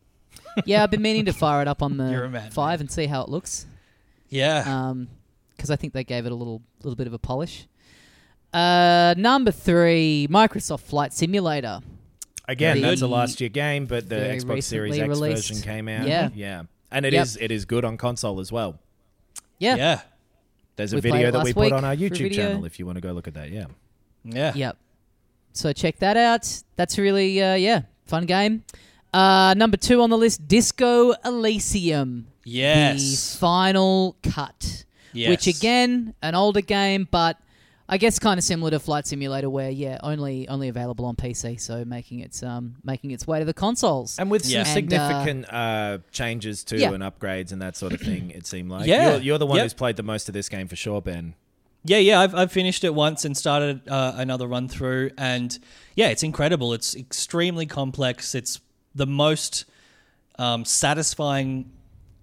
yeah, I've been meaning to fire it up on the five and see how it looks. Yeah. Um, because I think they gave it a little little bit of a polish. Uh, number three, Microsoft Flight Simulator. Again, Very- that's a last year game, but the Xbox Series X released. version came out. Yeah. yeah, and it is Yep. it is good on console as well. Yeah. yeah. There's a We video that we put on our YouTube channel if you want to go look at that. Yeah, Yeah. Yep. So check that out. That's really uh, yeah, fun game. Uh, number two on the list, Disco Elysium. Yes. The final cut. Yes. Which again, an older game, but I guess kind of similar to Flight Simulator, where yeah, only only available on PC, so making its um making its way to the consoles. and with Yeah. some And, uh, significant uh, changes too Yeah. and upgrades and that sort of thing. It seemed like Yeah. you're, you're the one Yep. who's played the most of this game for sure, Ben. Yeah, yeah. I've, I've finished it once and started uh, another run through, and yeah, it's incredible. It's extremely complex. It's the most um, satisfying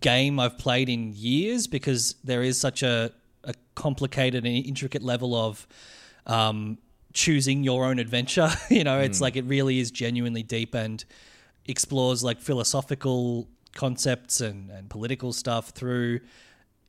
game I've played in years because there is such a, a complicated and intricate level of um, choosing your own adventure. you know, it's like it really is genuinely deep and explores like philosophical concepts and, and political stuff through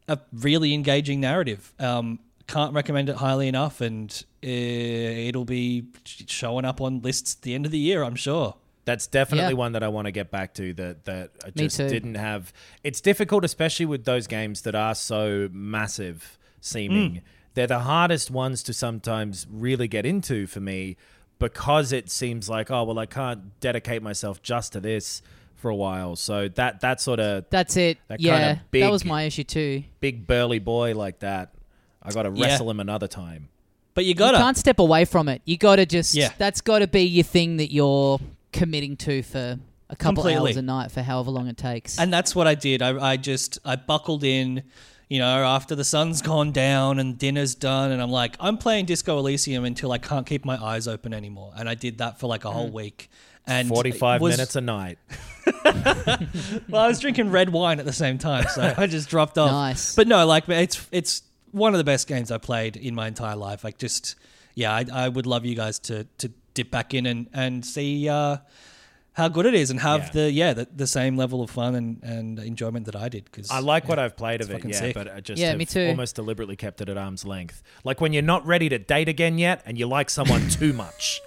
a really engaging narrative. Um, can't recommend it highly enough, and uh, it'll be showing up on lists at the end of the year, I'm sure. That's definitely Yeah. one that I want to get back to. That that I just didn't have. It's difficult, especially with those games that are so massive seeming. Mm. They're the hardest ones to sometimes really get into for me because it seems like oh well I can't dedicate myself just to this for a while. So that that sort of That's it. That yeah, kinda big- that was my issue too. big burly boy like that, I got to Yeah. wrestle him another time. But you You gotta. can't step away from it. You got to just Yeah. that's got to be your thing that you're committing to for a couple Completely. hours a night for however long it takes. And that's what I did. I, I just I buckled in, you know, after the sun's gone down and dinner's done, and I'm like, I'm playing Disco Elysium until I can't keep my eyes open anymore. And I did that for like a Mm. whole week. And Forty five was- minutes a night. Well, I was drinking red wine at the same time, so I just dropped off. Nice. But no, like it's it's one of the best games I played in my entire life. Like just yeah, I, I would love you guys to to dip back in and and see uh, how good it is and have Yeah. the yeah the, the same level of fun and, and enjoyment that I did. Because I like what I've played of it, yeah, sick. but I just Yeah, me too. almost deliberately kept it at arm's length. Like when you're not ready to date again yet, and you like someone too much,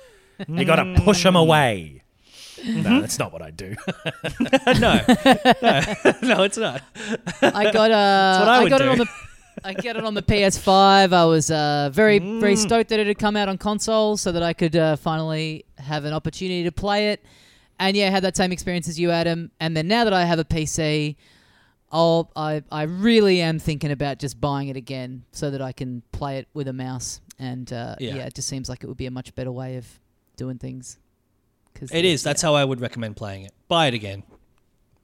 you got to push them away. No, that's not what I do. no, no, no, it's not. I got uh, what I would got it do. on the I got it on the PS5. I was uh, very Mm. very stoked that it had come out on console, so that I could uh, finally have an opportunity to play it. And yeah, I had that same experience as you, Adam. And then now that I have a PC, I'll, I I really am thinking about just buying it again so that I can play it with a mouse. And uh, Yeah. yeah. it just seems like it would be a much better way of doing things. Cause It is. That's how I would recommend playing it. Buy it again.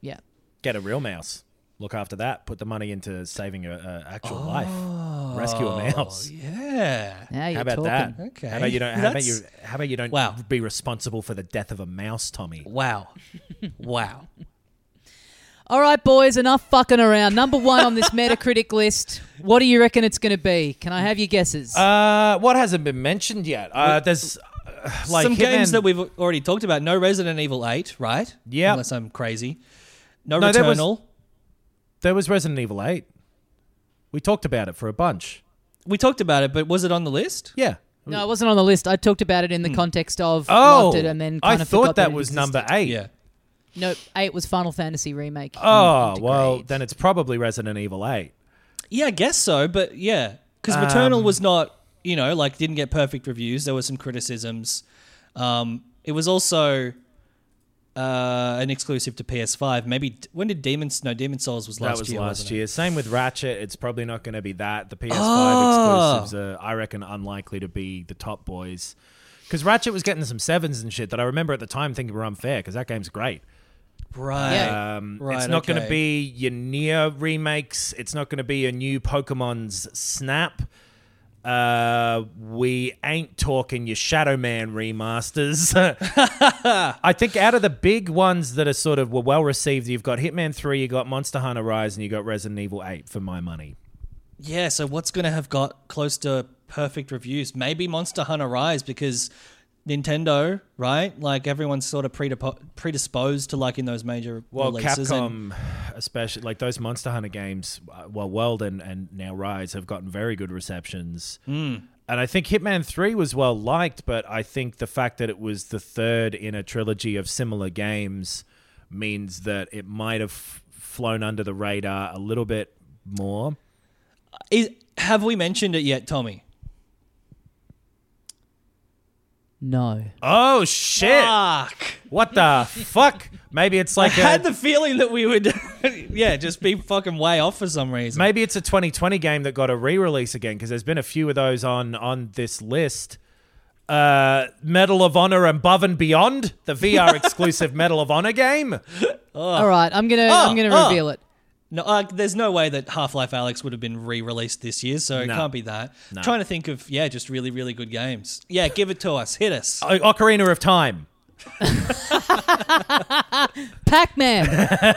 yeah. Get a real mouse. Look after that. Put the money into saving a, a actual life. Rescue a mouse. Oh, Yeah. Yeah. Now you're How about talking. that? Okay. How about you don't? How about That's- you? How about you don't Wow. be responsible for the death of a mouse, Tommy? Wow. wow. All right, boys, enough fucking around. Number one on this Metacritic list. What do you reckon it's going to be? Can I have your guesses? Uh, what hasn't been mentioned yet? Uh, there's uh, like Some games Hitman- that we've already talked about. No Resident Evil 8, right? Yep. Unless I'm crazy. No, No, there was- Returnal. there was Resident Evil Eight. We talked about it for a bunch. We talked about it, but was it on the list? Yeah. no, it wasn't on the list. I talked about it in the context of Oh, loved it and then I kind of thought forgot that it was existed. number eight. Yeah. No, eight was Final Fantasy remake. Oh Intergrade. well, then it's probably Resident Evil Eight. Yeah, I guess so, but yeah. Because Um, Returnal was not, you know, like didn't get perfect reviews. There were some criticisms. Um, it was also uh, an exclusive to PS5. Maybe when did Demons? No, Demon Souls was last year. that was year. last wasn't it? year. Same with Ratchet. It's probably not going to be that. The PS5 Oh. exclusives are, I reckon, unlikely to be the top boys. Because Ratchet was getting some sevens and shit that I remember at the time thinking were unfair. Because that game's great. Right. Yeah. Um, Right, it's not going to be your Nier remakes. It's not going to be a new Pokemon's Snap. Uh, we ain't talking your Shadow Man remasters. I think out of the big ones that are sort of were well received, you've got Hitman Three, you've got Monster Hunter Rise, and you've got Resident Evil Eight for my money. Yeah, so what's going to have got close to perfect reviews? Maybe Monster Hunter Rise because Nintendo, right? Like everyone's sort of predisposed to liking those major Well, releases. Capcom, especially like those Monster Hunter games, uh, well, World and, and now Rise have gotten very good receptions. Hmm. And I think Hitman 3 was well liked, but I think the fact that it was the third in a trilogy of similar games means that it might have f- flown under the radar a little bit more. Is, have we mentioned it yet, Tommy? No. Oh, shit. Fuck. What the fuck? Maybe it's like I a, had the feeling that we would, yeah, just be fucking way off for some reason. Maybe it's a 2020 game that got a re-release again because there's been a few of those on on this list. Uh, Medal of Honor Above and Beyond, the VR exclusive Medal of Honor game. All right, I'm gonna I'm gonna oh. reveal it. No, uh, there's no way that Half-Life Alyx would have been re-released this year, so it No. can't be that. No. Trying to think of yeah, just really, really good games. Yeah, give it to us, hit us. O- Ocarina of Time. Pac-Man.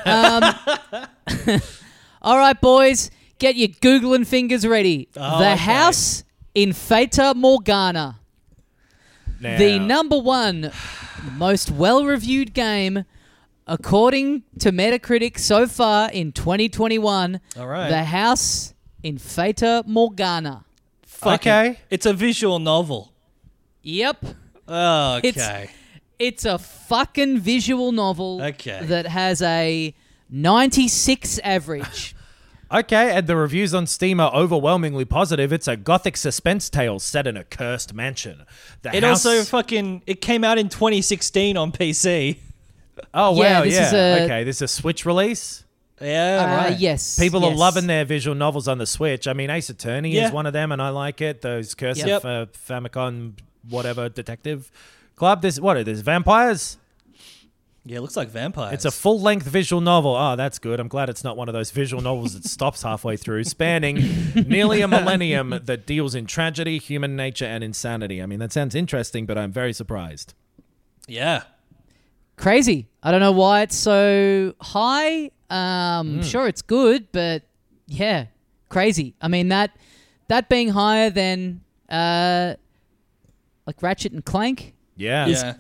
um, all right, boys, get your googling fingers ready. Oh, the okay. House in Fata Morgana, Now, the number one most well-reviewed game according to Metacritic so far in 2021. All right. The House in Fata Morgana. Fucking- Okay. it's a visual novel. Yep. Okay. It's- It's a fucking visual novel Okay. that has a 96 average. Okay, and the reviews on Steam are overwhelmingly positive. It's a gothic suspense tale set in a cursed mansion. The it house- also fucking it came out in 2016 on PC. Oh Yeah, wow, this yeah. is a- okay, this is a Switch release. Yeah, Uh, right. Yes. People are yes. loving their visual novels on the Switch. I mean, Ace Attorney Yeah. is one of them, and I like it. Those cursive Yep. uh, Famicom, whatever detective club. This what? There's vampires. Yeah, it looks like vampires. It's a full length visual novel. Oh, that's good. I'm glad it's not one of those visual novels that stops halfway through, spanning nearly a millennium that deals in tragedy, human nature, and insanity. I mean, that sounds interesting, but I'm very surprised. yeah. Crazy. I don't know why it's so high. Um, Hmm. Sure, it's good, but yeah, crazy. I mean that that being higher than uh, like Ratchet and Clank. Yeah. Yeah.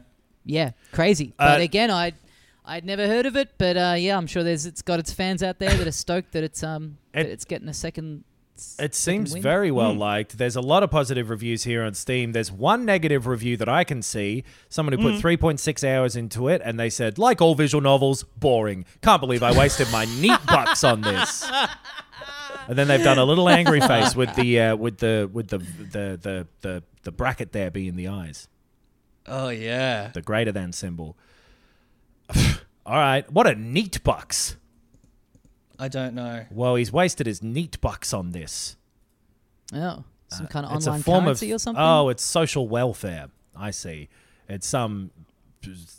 Yeah, crazy. But Uh, again, I I'd never heard of it, but uh, yeah, I'm sure there's it's got its fans out there that are stoked that it's um that it's getting a second. It seems very well liked. There's a lot of positive reviews here on Steam. There's one negative review that I can see. Someone who put 3.6 hours into it, and they said, like all visual novels, boring. Can't believe I wasted my NEETbucks on this. And then they've done a little angry face with the uh, with the with the the, the the the bracket there being the eyes, Oh yeah. the greater than symbol. All right, what a NEETbucks. I don't know. Well, he's wasted his NEETbucks on this. Oh, some kind of Uh, it's online a form currency of or something. oh, it's social welfare. I see. It's some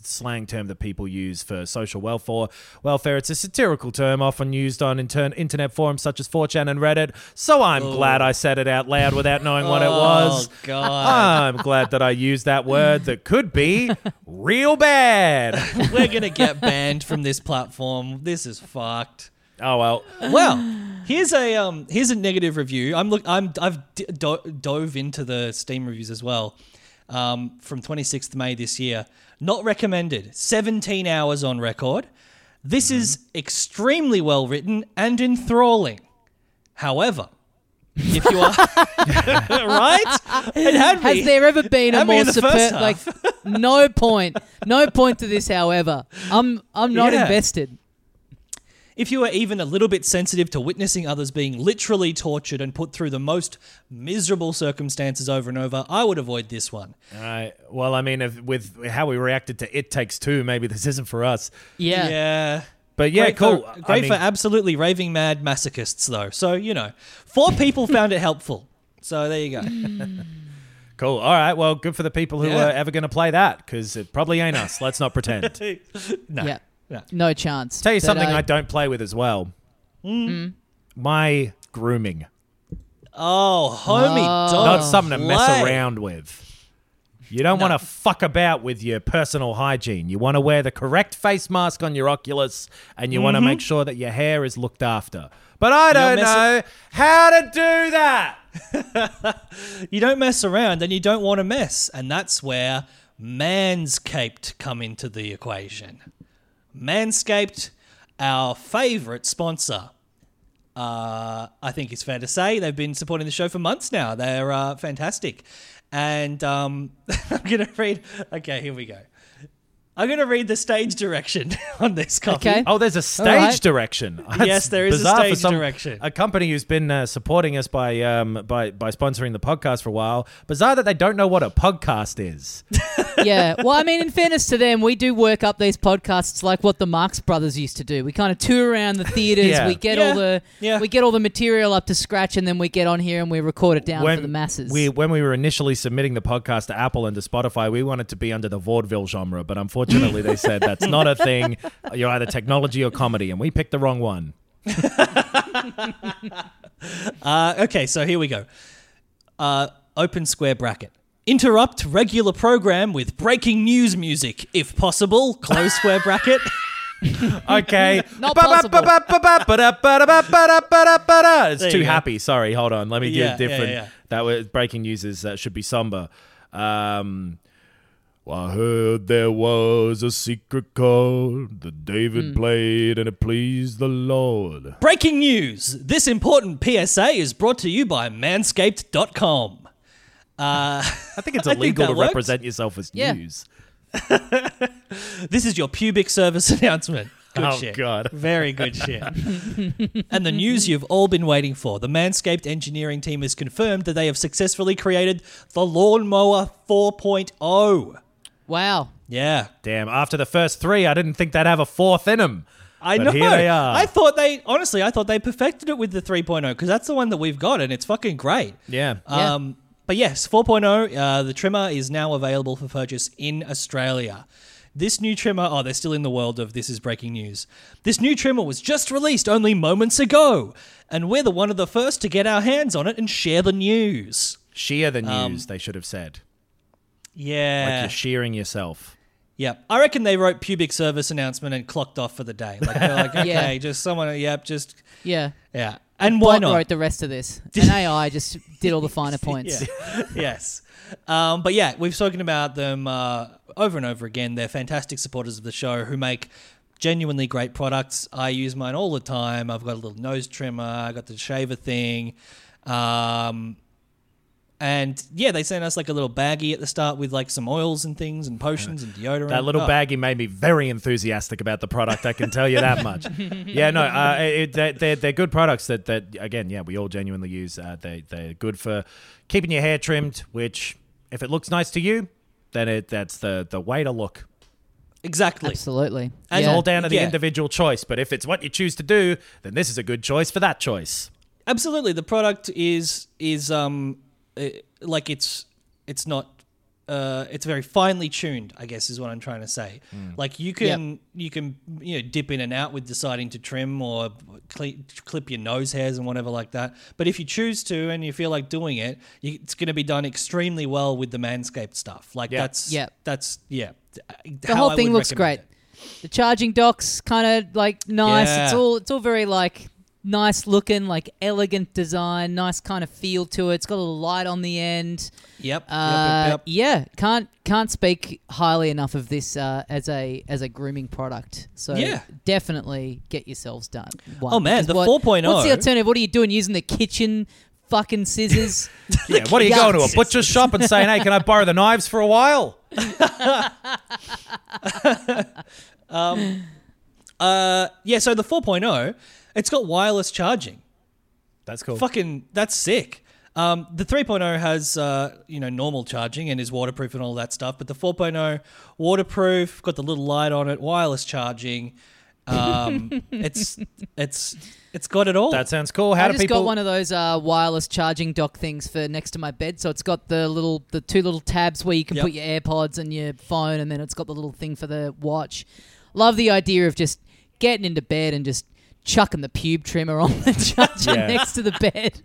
slang term that people use for social welfare. Welfare. It's a satirical term often used on intern- internet forums such as 4chan and Reddit. So I'm glad I said it out loud without knowing what it was. Oh god. I'm glad that I used that word that could be real bad. We're going to get banned from this platform. This is fucked. Oh well. Well, here's a um here's a negative review. I'm look I'm I've d- do- dove into the Steam reviews as well. Um, from 26th May this year. Not recommended. 17 hours on record. This is extremely well written and enthralling. However, if you are right, it had me. Has there ever been a more in the first superb? Like, no point, no point to this. However, I'm I'm not Yeah. invested. If you are even a little bit sensitive to witnessing others being literally tortured and put through the most miserable circumstances over and over, I would avoid this one. All right. Well, I mean, if, with how we reacted to It Takes Two, maybe this isn't for us. Yeah. Yeah. But yeah, great cool. For, I great mean- for absolutely raving mad masochists, though. So, you know, four people found it helpful. So there you go. Cool. All right. Well, good for the people who Yeah. are ever going to play that because it probably ain't us. Let's not pretend. No. Yeah. No. No chance. Tell you But, something uh, I don't play with as well. Mm. Mm. My grooming. Oh, homie, Oh. don't Not something to mess play. around with. You don't No. want to fuck about with your personal hygiene. You want to wear the correct face mask on your Oculus and you want to mm-hmm. make sure that your hair is looked after. But I don't mess know how to do that. You don't mess around and you don't want to mess. And that's where Manscaped come into the equation. Manscaped, our favorite sponsor. Uh, I think it's fair to say they've been supporting the show for months now. They're uh, fantastic. And um, I'm going to read. Okay, here we go. I'm going to read the stage direction on this copy. Okay. Oh, there's a stage right. direction. Yes, there is a bizarre for stage direction. A company who's been uh, supporting us by um by by sponsoring the podcast for a while. Bizarre that they don't know what a podcast is. yeah. Well, I mean, in fairness to them, we do work up these podcasts like what the Marx Brothers used to do. We kind of tour around the theaters. Yeah. We get Yeah. all the Yeah. we get all the material up to scratch, and then we get on here and we record it down when for the masses. We when we were initially submitting the podcast to Apple and to Spotify, we wanted to be under the vaudeville genre, but unfortunately they said that's not a thing. You're either technology or comedy, and we picked the wrong one. Uh, okay, so here we go. Uh, open square bracket. Interrupt regular program with breaking news music, if possible. Close square bracket. Okay. Not possible. It's too happy. Sorry, hold on. Let me Yeah, give different. yeah, yeah. That was breaking news is uh, should be somber. Um, well, I heard there was a secret chord that David played and it pleased the Lord. Breaking news. This important PSA is brought to you by manscaped.com. Uh, I think it's I think illegal to works. represent yourself as Yeah. news. this is your pubic service announcement. Good Oh, shit. God. Very good shit. and the news you've all been waiting for. The Manscaped engineering team has confirmed that they have successfully created the Lawnmower 4.0. wow. Yeah. Damn, after the first three, I didn't think they'd have a fourth in them. I But know. here they are. I thought they honestly, I thought they perfected it with the 3.0 because that's the one that we've got and it's fucking great. Yeah. Yeah. Um, but yes, 4.0, uh, the trimmer is now available for purchase in Australia. This new trimmer, oh, they're still in the world of this is breaking news. This new trimmer was just released only moments ago, and we're the one of the first to get our hands on it and share the news. Share the news, Um, they should have said. Like Yeah. you're shearing yourself. Yep. I reckon they wrote pubic service announcement and clocked off for the day. Like, they're like, okay, Yeah. just someone, yep, just, Yeah. yeah. And why Bot not? wrote the rest of this. And AI just did all the finer points. Yeah. yes. Um, but yeah, we've spoken about them uh, over and over again. They're fantastic supporters of the show who make genuinely great products. I use mine all the time. I've got a little nose trimmer. I've got the shaver thing. Um, and yeah, they sent us like a little baggie at the start with like some oils and things and potions and deodorant. That little Oh, baggie made me very enthusiastic about the product. I can tell you that much. yeah, no, uh, it, they're, they're, they're good products that, that again, yeah, we all genuinely use. Uh, they they're good for keeping your hair trimmed. Which, if it looks nice to you, then it that's the the way to look. Exactly. Absolutely. And It's yeah. all down to the Yeah. individual choice. But if it's what you choose to do, then this is a good choice for that choice. Absolutely, the product is is um uh, like it's it's not uh, it's very finely tuned. I guess is what I'm trying to say. Like you can you can you know dip in and out with deciding to trim or cle clip your nose hairs and whatever like that. But if you choose to and you feel like doing it, you, it's going to be done extremely well with the Manscaped stuff. Like Yeah. that's Yeah. that's yeah. the whole thing looks great. The charging dock's kind of like nice. It's all it's all very like nice looking, like elegant design, nice kind of feel to it. It's got a little light on the end. Yep. Uh, yep, yep, yep. Yeah, can't can't speak highly enough of this uh, as a as a grooming product. So Yeah. definitely get yourselves done. one. Oh, man, the what- 4.0 What's the alternative? What are you doing? Using the kitchen fucking scissors? Yeah, what are you going to a butcher's shop and saying, "Hey, can I borrow the knives for a while?" um, Uh, yeah. So the 4.0, it's got wireless charging. That's cool. Fucking, that's sick. Um, the 3.0 has uh, you know normal charging and is waterproof and all that stuff, but the 4.0 waterproof, got the little light on it, wireless charging. Um, it's it's it's got it all. That sounds cool. How I do just people? got one of those uh, wireless charging dock things for next to my bed. So it's got the little, the two little tabs where you can Yep. put your AirPods and your phone, and then it's got the little thing for the watch. Love the idea of just getting into bed and just chucking the pube trimmer on the charger Yeah. next to the bed.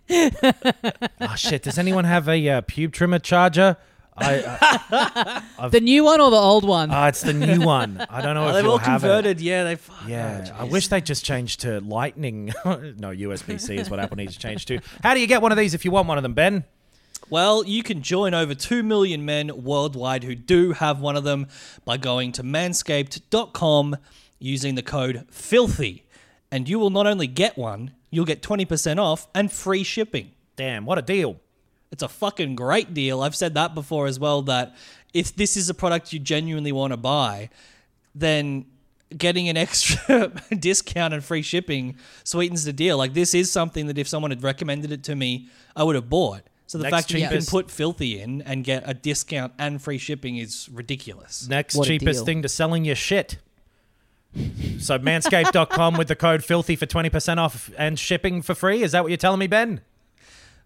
oh shit! Does anyone have a uh, pube trimmer charger? I, uh, The new one or the old one? oh, it's the new one. I don't know Oh, if they've you'll all have it. converted. Yeah, they. fuck, Yeah, oh, I wish they just changed to Lightning. no, USB C is what Apple needs to change to. How do you get one of these if you want one of them, Ben? Well, you can join over 2 million men worldwide who do have one of them by going to manscaped.com using the code FILTHY. And you will not only get one, you'll get 20% off and free shipping. Damn, what a deal! It's a fucking great deal. I've said that before as well that if this is a product you genuinely want to buy, then getting an extra discount and free shipping sweetens the deal. Like this is something that if someone had recommended it to me, I would have bought. So the Next fact that you can put filthy in and get a discount and free shipping is ridiculous. Next What cheapest thing to selling your shit. So manscaped.com with the code filthy for 20% off and shipping for free. Is that what you're telling me, Ben?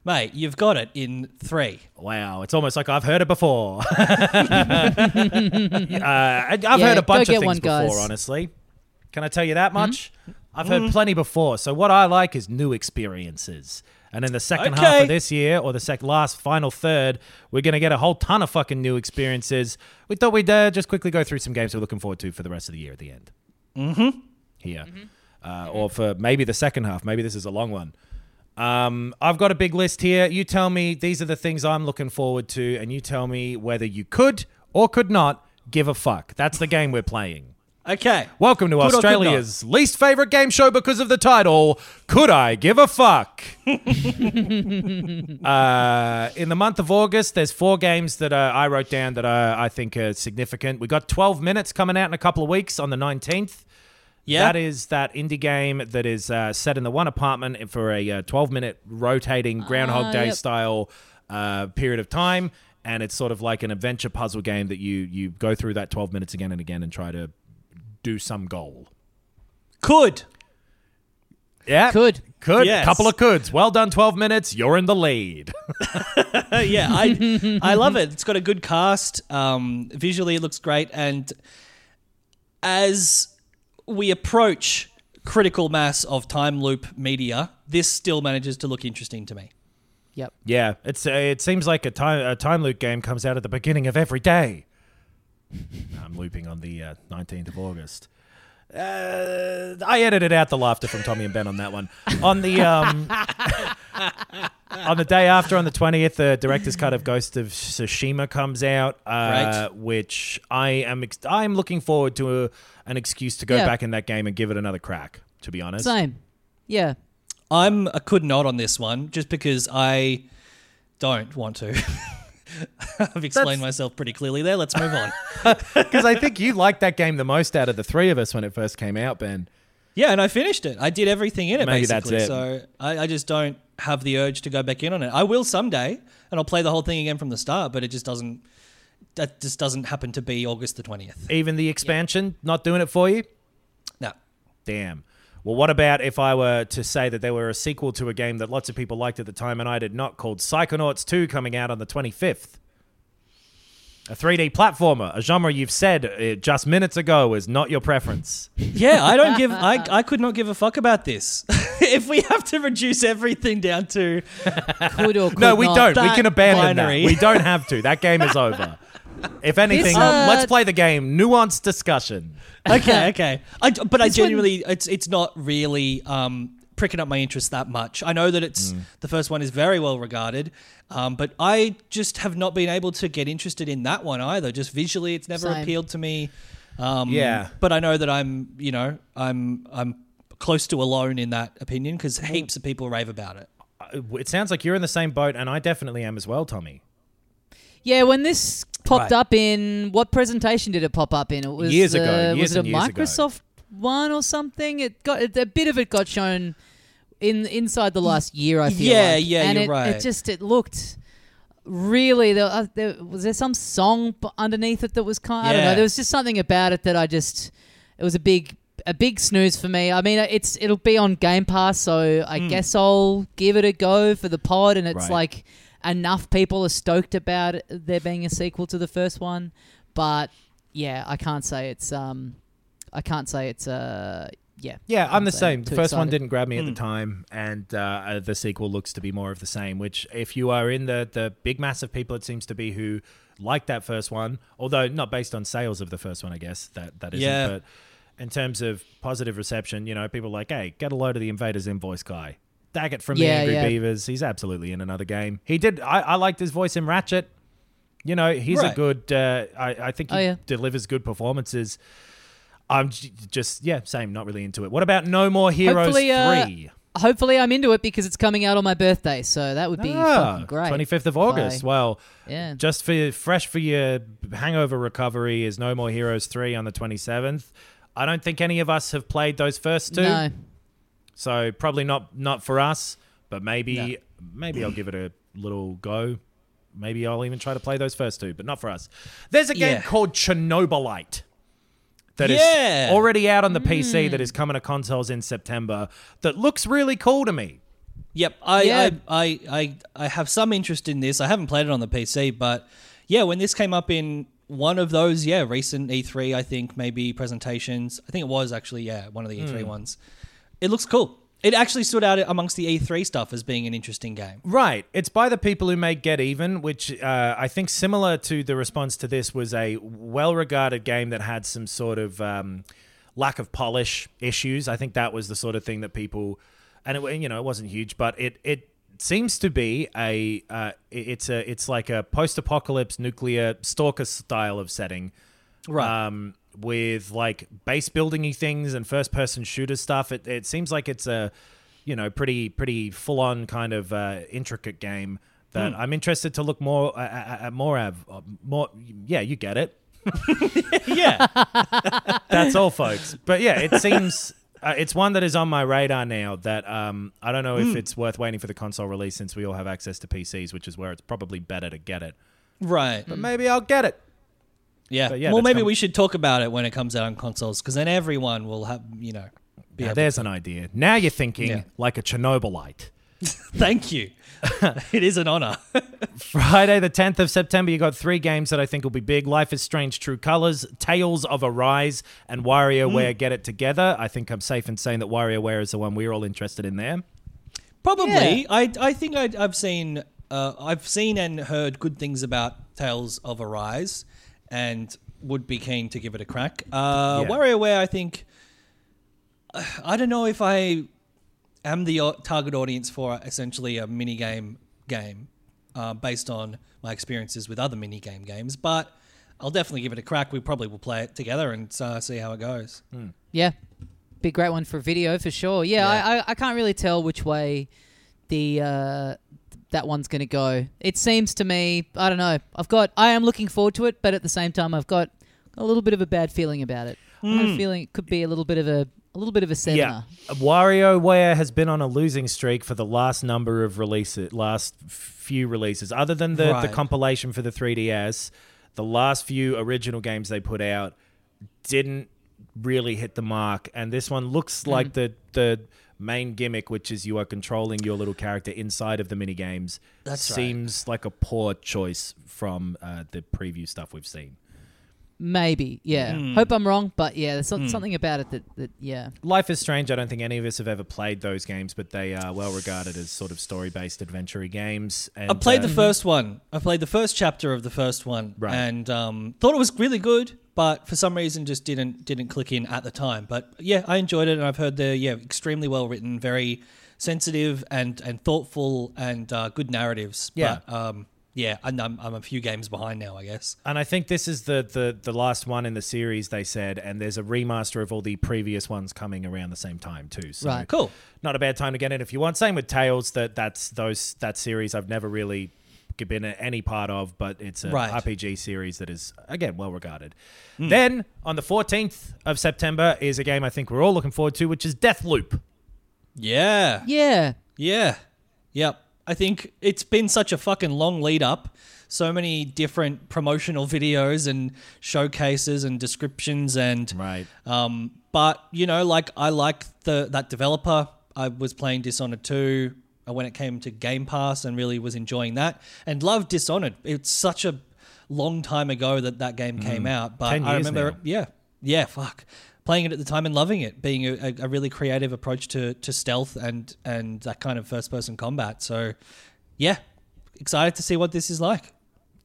Mate, you've got it in three. Wow, it's almost like I've heard it before. uh, I- I've Yeah, heard a bunch of things one, before, guys. Mm-hmm. honestly. Can I tell you that much? I've heard plenty before. So what I like is new experiences. And in the second half of this year, or the sec- last final third, we're going to get a whole ton of fucking new experiences. We thought we'd uh, just quickly go through some games we're looking forward to for the rest of the year at the end. Mm-hmm. Here. Uh, or for maybe the second half. Maybe this is a long one. Um, I've got a big list here. You tell me these are the things I'm looking forward to, and you tell me whether you could or could not give a fuck. That's the game we're playing. Okay. Welcome to Australia's least favorite game show because of the title Could I Give a Fuck? uh, in the month of August, there's four games that uh, I wrote down that uh, I think are significant. We got 12 minutes coming out in a couple of weeks on the 19th. Yeah. That is that indie game that is uh, set in the one apartment for a uh, 12 minute rotating Groundhog Ah, Day yep. style uh, period of time. And it's sort of like an adventure puzzle game that you, you go through that 12 minutes again and again and try to do some goal. Could. Yeah. Could. Could. Yes. Couple of coulds. Well done, 12 minutes. You're in the lead. Yeah, I I love it. It's got a good cast. Um, visually, it looks great, and as we approach critical mass of time loop media, this still manages to look interesting to me. Yep. yeah. It's uh, it seems like a time a time loop game comes out at the beginning of every day. I'm looping on the uh, 19th of August. Uh, I edited out the laughter from Tommy and Ben on that one. On the um, on the day after, on the twentieth, the director's cut of Ghost of Tsushima comes out, uh, Right. which I am ex- I am looking forward to a, an excuse to go Yeah. back in that game and give it another crack. To be honest, Same. Yeah. I'm a could not on this one, just because I don't want to. I've explained That's- myself pretty clearly there. Let's move on. because I think you liked that game the most out of the three of us when it first came out, Ben. Yeah, and I finished it. I did everything in it Maybe that's basically. it. So I, I just don't have the urge to go back in on it. I will someday, and I'll play the whole thing again from the start. But it just doesn't. That just doesn't happen to be August the twentieth. Even the expansion not doing it for you. No. Damn. Well, what about if I were to say that there were a sequel to a game that lots of people liked at the time and I did not, called Psychonauts 2, coming out on the 25th? A 3D platformer, a genre you've said uh, just minutes ago is not your preference. Yeah, I don't give. I, I could not give a fuck about this. if we have to reduce everything down to Could or could no, we not. don't. we can abandon binary. that. We don't have to. That game is over. If anything, uh, let's play the game. Nuanced discussion. okay, okay. I, but I This one- genuinely, it's it's not really um, pricking up my interest that much. I know that it's Mm. the first one is very well regarded, um, but I just have not been able to get interested in that one either. Just visually, it's never Same. appealed to me. Um, Yeah. but I know that I'm, you know, I'm I'm close to alone in that opinion because heaps of people rave about it. Uh, It sounds like you're in the same boat, and I definitely am as well, Tommy. Yeah, when this popped Right. up in what presentation did it pop up in? It was Years ago, uh, years was it a years ago. Microsoft one or something? It got a bit of it got shown in inside the last year. I feel Yeah, like. yeah, and you're it, right. It just it looked really there, uh, there was there some song underneath it that was kind. I don't know. There was just something about it that I just it was a big a big snooze for me. I mean, it's it'll be on Game Pass, so I guess I'll give it a go for the pod. And it's Right. like enough people are stoked about it, there being a sequel to the first one, but yeah, I can't say it's um, I can't say it's uh, yeah. Yeah, I'm the same. The too first one didn't grab me at the Mm. time, and uh, uh, the sequel looks to be more of the same. Which, if you are in the the big mass of people, it seems to be who like that first one, although not based on sales of the first one, I guess that that isn't. Yeah. But in terms of positive reception, you know, people are like, hey, get a load of the Invader Zim voice guy. Daggett from the Angry yeah. Beavers. He's absolutely in another game. He did. I, I liked his voice in Ratchet. You know, he's a good. Uh, I, I think he Oh, yeah. delivers good performances. I'm j- just yeah, same. Not really into it. What about No More Heroes Hopefully, uh, three? Hopefully, I'm into it because it's coming out on my birthday, so that would be fucking great. Twenty fifth Ah, of August. Well, Yeah. just for fresh for your hangover recovery is No More Heroes three on the twenty seventh. I don't think any of us have played those first two, No. So probably not not for us. But maybe No. maybe I'll give it a little go. Maybe I'll even try to play those first two, but not for us. There's a game Yeah. called Chernobylite that is Yeah. already out on the PC hmm. that is coming to consoles in September that looks really cool to me. Yep, I, Yeah. I, I, I, I have some interest in this. I haven't played it on the PC, but yeah, when this came up in one of those, yeah, recent E3, I think maybe presentations. I think it was actually, yeah, one of the E3 hmm. ones. It looks cool. It actually stood out amongst the E3 stuff as being an interesting game. Right. It's by the people who make Get Even, which uh, I think similar to the response to this was a well regarded game that had some sort of um, lack of polish issues. I think that was the sort of thing that people, and it, you know, it wasn't huge, but it, it seems to be a, uh, it's a, it's like a post apocalypse nuclear stalker style of setting. Right. Um, with like base buildingy things and first person shooter stuff. It, it seems like it's a, you know, pretty pretty full on kind of uh, intricate game that I'm interested to look more uh, at, at more of uh, more. Yeah, you get it. yeah. That's all, folks. But yeah, it seems. Uh, it's one that is on my radar now. That um, I don't know if it's worth waiting for the console release since we all have access to PCs, which is where it's probably better to get it. Right. But maybe I'll get it. Yeah. Yeah, well, maybe com- we should talk about it when it comes out on consoles, because then everyone will have, you know, be Now, able there's an idea. Now you're thinking Yeah. like a Chernobylite. Thank you. it is an honor. Friday, the 10th of September, you got three games that I think will be big Life is Strange True Colors, Tales of Arise, and WarioWare Get It Together. I think I'm safe in saying that WarioWare is the one we're all interested in there. Probably. Yeah. I I think I, I've seen uh, I've seen and heard good things about Tales of Arise, and would be keen to give it a crack. Uh, Yeah. WarioWare, I think. I don't know if I am the target audience for essentially a mini game game, uh, based on my experiences with other mini game games, but. I'll definitely give it a crack. We probably will play it together and uh, see how it goes. Yeah, be a great one for video for sure. Yeah, Yeah. I, I I can't really tell which way the uh, that one's going to go. It seems to me, I don't know. I've got I am looking forward to it, but at the same time, I've got a little bit of a bad feeling about it. I'm hmm. feeling it could be a little bit of a a little bit of a sevener. Yeah. WarioWare has been on a losing streak for the last number of releases, last few releases. Other than the, the compilation for the 3DS, the last few original games they put out didn't really hit the mark. And this one looks hmm. like the, the main gimmick, which is you are controlling your little character inside of the mini games, That's right. seems like a poor choice from uh, the preview stuff we've seen. Maybe, yeah. Hmm. Hope I'm wrong, but yeah, there's some- something about it that, that yeah. Life is Strange. I don't think any of us have ever played those games, but they are well regarded as sort of story-based adventure games. And, I played uh, the first one. I played the first chapter of the first one, Right. and um, thought it was really good, but for some reason just didn't didn't click in at the time. But yeah, I enjoyed it, and I've heard they're yeah extremely well written, very sensitive and and thoughtful, and uh, good narratives. Yeah. but, um, yeah, and I'm I'm a few games behind now, I guess. And I think this is the, the the last one in the series. They said, and there's a remaster of all the previous ones coming around the same time too. So Right. Cool. not a bad time to get in if you want. Same with Tales. That that's those that series I've never really been a- any part of, but it's a Right. RPG series that is again well regarded. Hmm. Then on the 14th of September is a game I think we're all looking forward to, which is Deathloop. Yeah. Yeah. Yeah. Yep. I think it's been such a fucking long lead up. So many different promotional videos and showcases and descriptions and Right. um but you know like I like the that developer. I was playing Dishonored 2 uh, when it came to Game Pass and really was enjoying that and loved Dishonored. It's such a long time ago that that game came out, but 10 I remember now. yeah. Yeah, fuck. Playing it at the time and loving it, being a, a, a really creative approach to, to stealth and and that kind of first person combat. So, yeah, excited to see what this is like.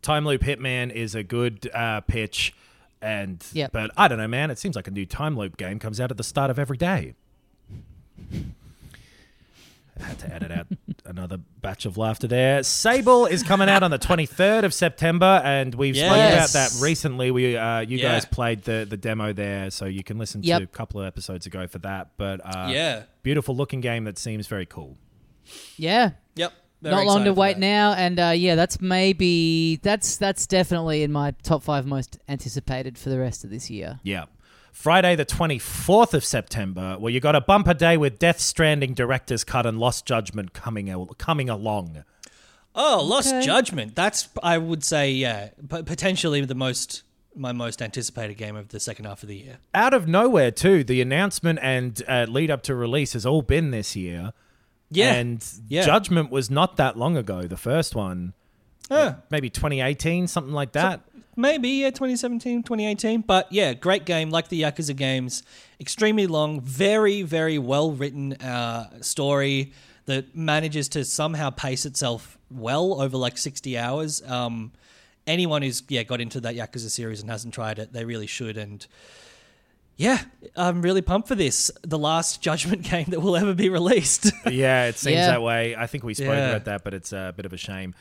Time Loop Hitman is a good uh, pitch, and Yep. but I don't know, man. It seems like a new Time Loop game comes out at the start of every day. I had to edit out another batch of laughter there. Sable is coming out on the 23rd of September, and we've spoken about that recently. We uh, you Yeah. guys played the the demo there, so you can listen Yep. to a couple of episodes ago for that. But uh, yeah. beautiful looking game that seems very cool. Yeah. Yep. Very Not long to wait that. now, and uh, yeah, that's maybe that's that's definitely in my top five most anticipated for the rest of this year. Yeah. Friday, the 24th of September, well, you got a bumper day with Death Stranding Director's Cut and Lost Judgment coming, al- coming along. Oh, Lost Okay. Judgment. That's I would say yeah, p- potentially the most my most anticipated game of the second half of the year. Out of nowhere, too, the announcement and uh, lead up to release has all been this year. Yeah. And Yeah. Judgment was not that long ago, the first one. Uh, Maybe 2018, something like that. Maybe yeah 2017 2018 but yeah great game like the yakuza games extremely long very very well written uh, story that manages to somehow pace itself well over like 60 hours um, anyone who's yeah got into that yakuza series and hasn't tried it they really should and yeah i'm really pumped for this the last judgment game that will ever be released yeah, it seems Yeah. that way. I think we spoke Yeah. about that, but it's a bit of a shame.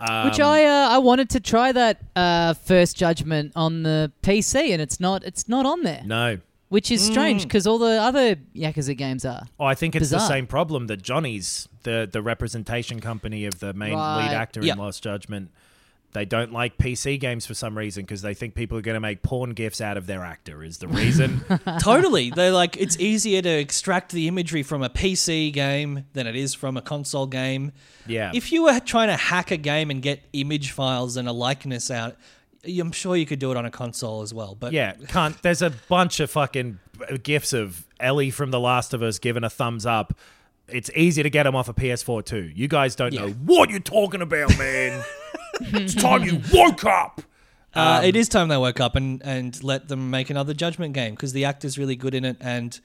Which Um, I uh, I wanted to try that uh, first Judgment on the PC, and it's not it's not on there, No. which is strange because all the other Yakuza games are. Oh, I think it's the Bizarre. same problem that Johnny's, the the representation company of the main Right. lead actor Yeah. in Lost Judgment, they don't like PC games for some reason because they think people are going to make porn gifs out of their actor. Is the reason? totally. They're like, it's easier to extract the imagery from a PC game than it is from a console game. yeah. If you were trying to hack a game and get image files and a likeness out, I'm sure you could do it on a console as well. But yeah, can't. There's a bunch of fucking uh, gifs of Ellie from The Last of Us giving a thumbs up. It's easy to get them off a PS4 too. You guys don't Yeah. know what you're talking about, man. it's time you woke up. uh, it is time they woke up and, and let them make another Judgment game because the actor's really good in it and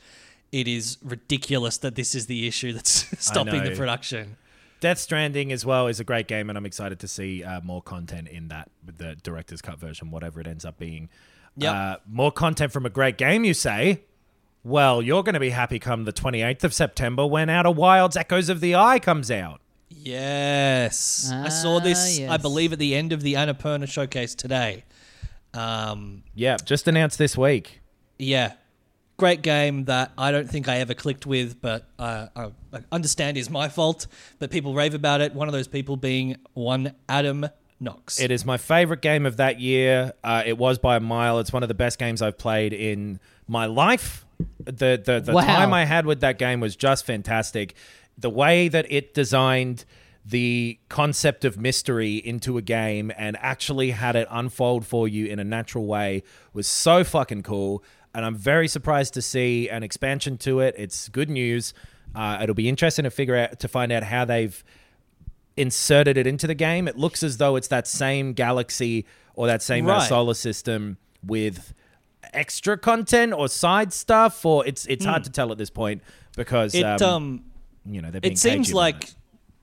it is ridiculous that this is the issue that's stopping the production. Death Stranding as well is a great game, and I'm excited to see uh, more content in that with the director's cut version, whatever it ends up being. Yep. Uh, more content from a great game, you say? Well, you're going to be happy come the 28th of September when Outer Wilds Echoes of the Eye comes out. Yes. I saw Ah, this, I believe, at the end of the Annapurna showcase today. Um, Yeah, just announced this week. yeah. Great game that I don't think I ever clicked with, but uh, I I understand is my fault. But people rave about it. One of those people being one Adam Knox. It is my favorite game of that year. Uh, it was by a mile. It's one of the best games I've played in my life. The the, the Wow. time I had with that game was just fantastic. The way that it designed the concept of mystery into a game and actually had it unfold for you in a natural way was so fucking cool. And I'm very surprised to see an expansion to it. It's good news. Uh, it'll be interesting to figure out to find out how they've inserted it into the game. It looks as though it's that same galaxy or that same uh, Right. solar system with extra content or side stuff, or it's it's hard to tell at this point because It um, um, you know they're being it seems like it.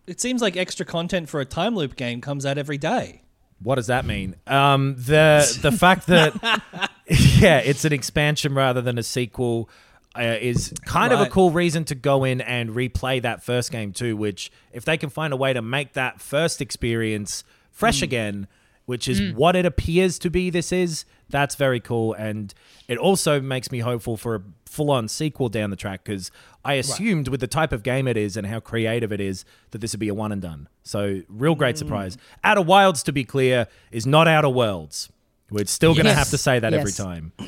it seems like extra content for a time loop game comes out every day. What does that mean? Um, the the fact that yeah, it's an expansion rather than a sequel uh, is kind of a cool reason to go in and replay that first game too. Which, if they can find a way to make that first experience fresh again, which is what it appears to be, this is that's very cool, and it also makes me hopeful for a full-on sequel down the track because I assumed with the type of game it is and how creative it is that this would be a one and done. So, real great surprise. Outer Wilds, to be clear, is not Outer Worlds. We're still going to Yes. have to say that every time.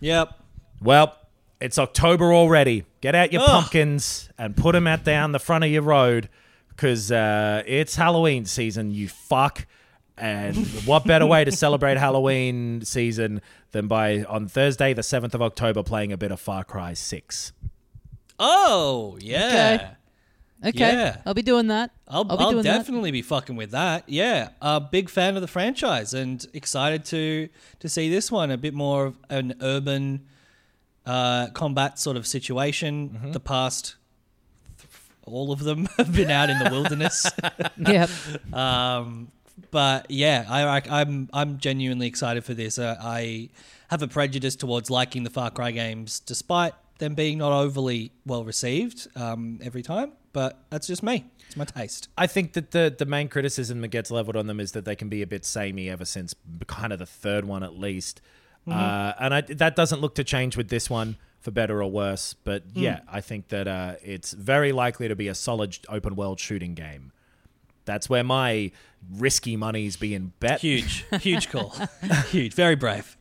Yep. Well, it's October already. Get out your Ugh. pumpkins and put them out down the front of your road because uh, it's Halloween season, you fuck. And what better way to celebrate Halloween season than by on Thursday, the 7th of October, playing a bit of Far Cry 6? Oh yeah. Okay, Yeah. I'll be doing that. I'll, be I'll doing that. definitely be fucking with that. Yeah, a big fan of the franchise and excited to to see this one. A bit more of an urban uh, combat sort of situation. Mm-hmm. The past, all of them have been out in the wilderness. yeah. Um, but yeah, I, I, I'm I'm genuinely excited for this. Uh, I have a prejudice towards liking the Far Cry games, despite them being not overly well received um, every time. But that's just me. It's my taste. I think that the the main criticism that gets leveled on them is that they can be a bit samey ever since kind of the third one at least, uh, and I, that doesn't look to change with this one for better or worse. But yeah, I think that uh, it's very likely to be a solid open world shooting game. That's where my risky money's being bet. Huge, huge call. huge, very brave.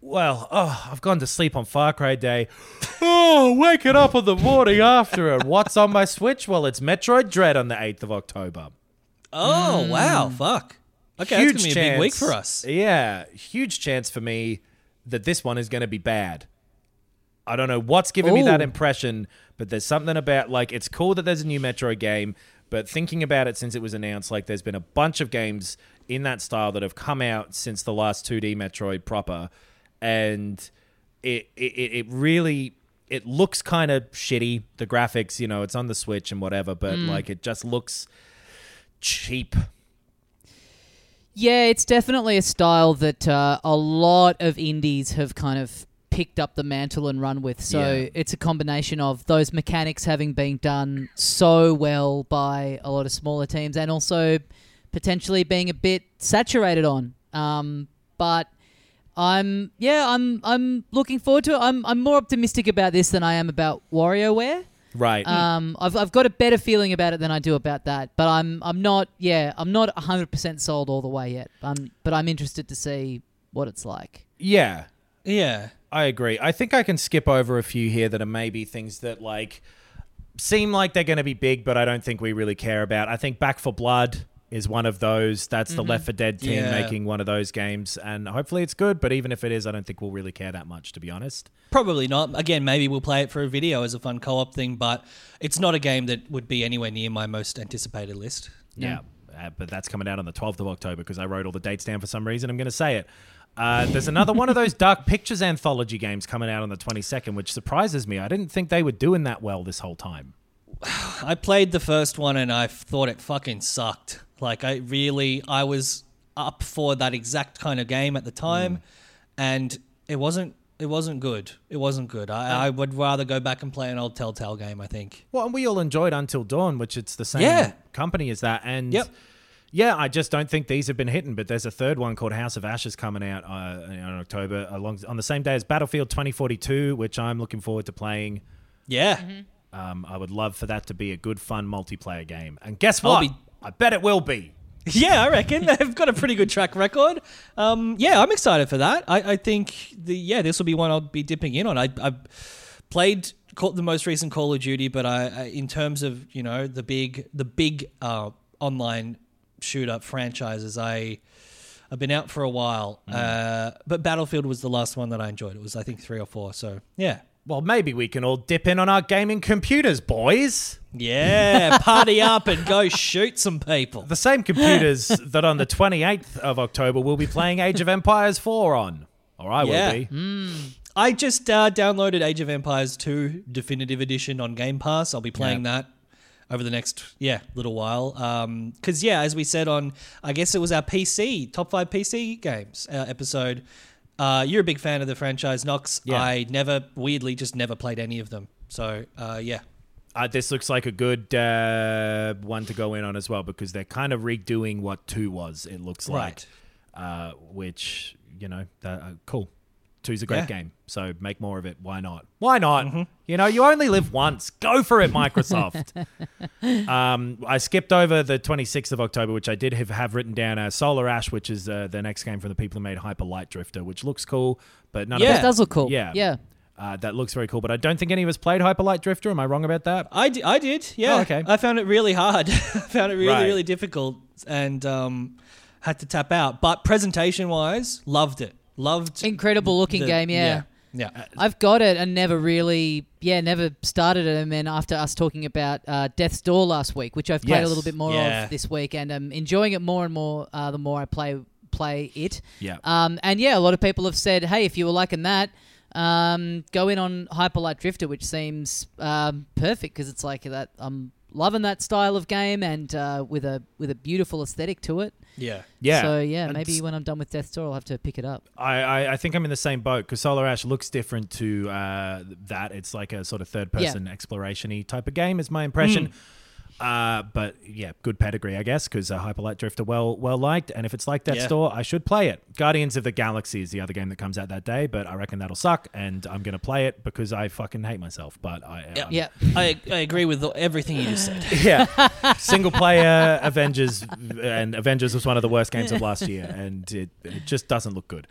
Well, oh, I've gone to sleep on Far Cry Day. Oh, waking up on the morning after it. What's on my Switch? Well, it's Metroid Dread on the 8th of October. Oh mm. wow, fuck. Okay, huge that's gonna be chance, a big week for us. Yeah, huge chance for me that this one is going to be bad. I don't know what's giving me that impression, but there's something about like it's cool that there's a new Metroid game, but thinking about it since it was announced, like there's been a bunch of games in that style that have come out since the last 2D Metroid proper, and it it, it really it looks kind of shitty. The graphics, you know, it's on the Switch and whatever, but Mm. like it just looks cheap. Yeah, it's definitely a style that uh, a lot of indies have kind of picked up the mantle and run with. So Yeah. it's a combination of those mechanics having been done so well by a lot of smaller teams and also potentially being a bit saturated on. Um, but I'm yeah, I'm I'm looking forward to it. I'm I'm more optimistic about this than I am about WarioWare. Right. Um, I've, I've got a better feeling about it than I do about that, but I'm I'm not yeah I'm not hundred percent sold all the way yet. Um, but I'm interested to see what it's like. yeah. Yeah. I agree. I think I can skip over a few here that are maybe things that like seem like they're going to be big, but I don't think we really care about. I think Back for Blood is one of those. That's the Left for Dead team Yeah. making one of those games, and hopefully it's good. But even if it is, I don't think we'll really care that much, to be honest. Probably not. Again, maybe we'll play it for a video as a fun co-op thing, but it's not a game that would be anywhere near my most anticipated list. Yeah, uh, but that's coming out on the 12th of October because I wrote all the dates down for some reason. I'm going to say it. Uh, there's another one of those Dark Pictures anthology games coming out on the 22nd, which surprises me. I didn't think they were doing that well this whole time. I played the first one and I thought it fucking sucked. Like I really, I was up for that exact kind of game at the time, and it wasn't. It wasn't good. It wasn't good. I, I would rather go back and play an old Telltale game. I think. Well, and we all enjoyed Until Dawn, which it's the same Yeah. company as that. And Yep. Yeah, I just don't think these have been hitting. But there's a third one called House of Ashes coming out uh, in October, along on the same day as Battlefield 2042, which I'm looking forward to playing. Yeah. Um, I would love for that to be a good, fun multiplayer game. And guess what? be- I bet it will be. Yeah, I reckon they've got a pretty good track record. Um, yeah, I'm excited for that. I, I think the yeah, this will be one I'll be dipping in on. I, I played the most recent Call of Duty, but I, I in terms of you know the big the big uh, online shoot up franchises, I I've been out for a while. Uh, but Battlefield was the last one that I enjoyed. It was I think three or four. So yeah, Well, maybe we can all dip in on our gaming computers, boys. Yeah, party up and go shoot some people. The same computers that on the 28th of October we'll be playing Age of Empires 4 on. Or I Yeah. will be. I just uh, downloaded Age of Empires 2 Definitive Edition on Game Pass. I'll be playing that over the next yeah little while. Because yeah, as we said on, I guess it was our PC top five PC games uh, episode. Uh, you're a big fan of the franchise, Knox. Yeah. I never, weirdly, just never played any of them. So uh, yeah, Uh, this looks like a good uh, one to go in on as well because they're kind of redoing what 2 was, it looks like. Uh, which, you know, cool. Two's a great Yeah. game, so make more of it. Why not? Why not? You know, you only live once. Go for it, Microsoft. um, I skipped over the 26th of October, which I did have, have written down. Uh, Solar Ash, which is uh, the next game from the people who made Hyper Light Drifter, which looks cool, but none Yeah. of That does look cool. Yeah. Yeah. Uh, that looks very cool, but I don't think any of us played Hyper Light Drifter. Am I wrong about that? I, I did. Yeah. Oh, okay. I found it really hard. I found it really, Right. really difficult and um, had to tap out. But presentation wise, loved it. Loved Incredible looking the- game, yeah. Yeah. yeah. I've got it and never really, yeah, never started it. And then after us talking about uh, Death's Door last week, which I've played a little bit more Yeah. of this week, and I'm enjoying it more and more uh, the more I play play it. Yeah. Um, and yeah, a lot of people have said, hey, if you were liking that, um, go in on Hyper Light Drifter, which seems um, perfect because it's like that. I'm loving that style of game and uh, with a with a beautiful aesthetic to it. Yeah. Yeah. So yeah, And maybe when I'm done with Death Door, I'll have to pick it up. I, I, I think I'm in the same boat because Solar Ash looks different to uh, that. It's like a sort of third person exploration y type of game, is my impression. Uh, but yeah, good pedigree, I guess, because uh, Hyper Light Drifter well well liked, and if it's like that Yeah. store, I should play it. Guardians of the Galaxy is the other game that comes out that day, but I reckon that'll suck, and I'm gonna play it because I fucking hate myself. But I um, Yeah. I, I agree with everything you just said. yeah, single player Avengers, and Avengers was one of the worst games of last year, and it, it just doesn't look good.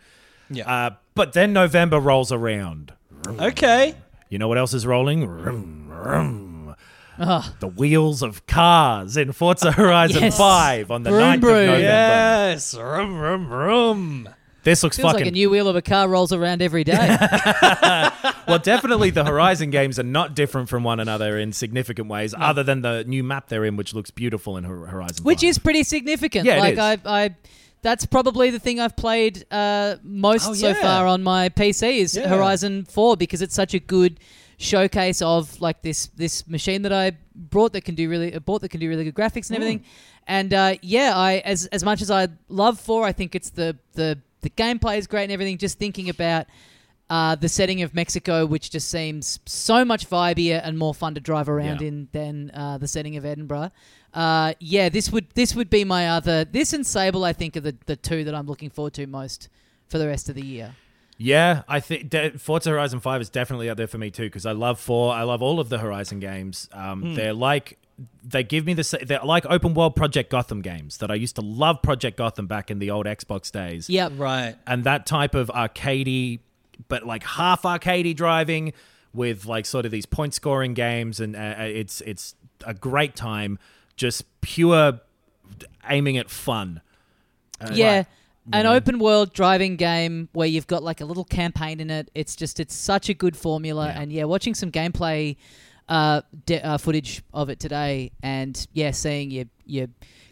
Yeah. Uh, but then November rolls around. okay. You know what else is rolling? Vroom, vroom. Oh, The wheels of cars in Forza Horizon Yes. 5 on the Vroom, 9th vroom. of November. Yes. Rum, rum, rum. This looks feels fucking like a new wheel of a car rolls around every day. well. Definitely, the Horizon games are not different from one another in significant ways, other than the new map they're in, which looks beautiful in Hor- Horizon. which 5. is pretty significant. Yeah, it like is. I, I, that's probably the thing I've played uh, most Oh, so yeah. far on my PC is Yeah. Horizon Four because it's such a good showcase of like this this machine that I brought that can do really uh, bought that can do really good graphics and everything. And uh, yeah, I as as much as I love Four, I think it's the the the gameplay is great and everything. Just thinking about. Uh, the setting of Mexico, which just seems so much vibier and more fun to drive around Yeah. in than uh, the setting of Edinburgh. Uh, yeah, this would this would be my other. This and Sable, I think, are the, the two that I'm looking forward to most for the rest of the year. Yeah, I think de- Forza Horizon 5 is definitely up there for me too because I love 4. I love all of the Horizon games. Um, They're like they give me the they're like open world Project Gotham games that I used to love Project Gotham back in the old Xbox days. Yep. Right. and that type of arcadey, but like half arcadey driving with like sort of these point scoring games, and uh, it's it's a great time, just pure aiming at fun. Uh, yeah. An open world driving game where you've got like a little campaign in it. It's just it's such a good formula, Yeah. and yeah, watching some gameplay uh, de- uh, footage of it today, and yeah, seeing you you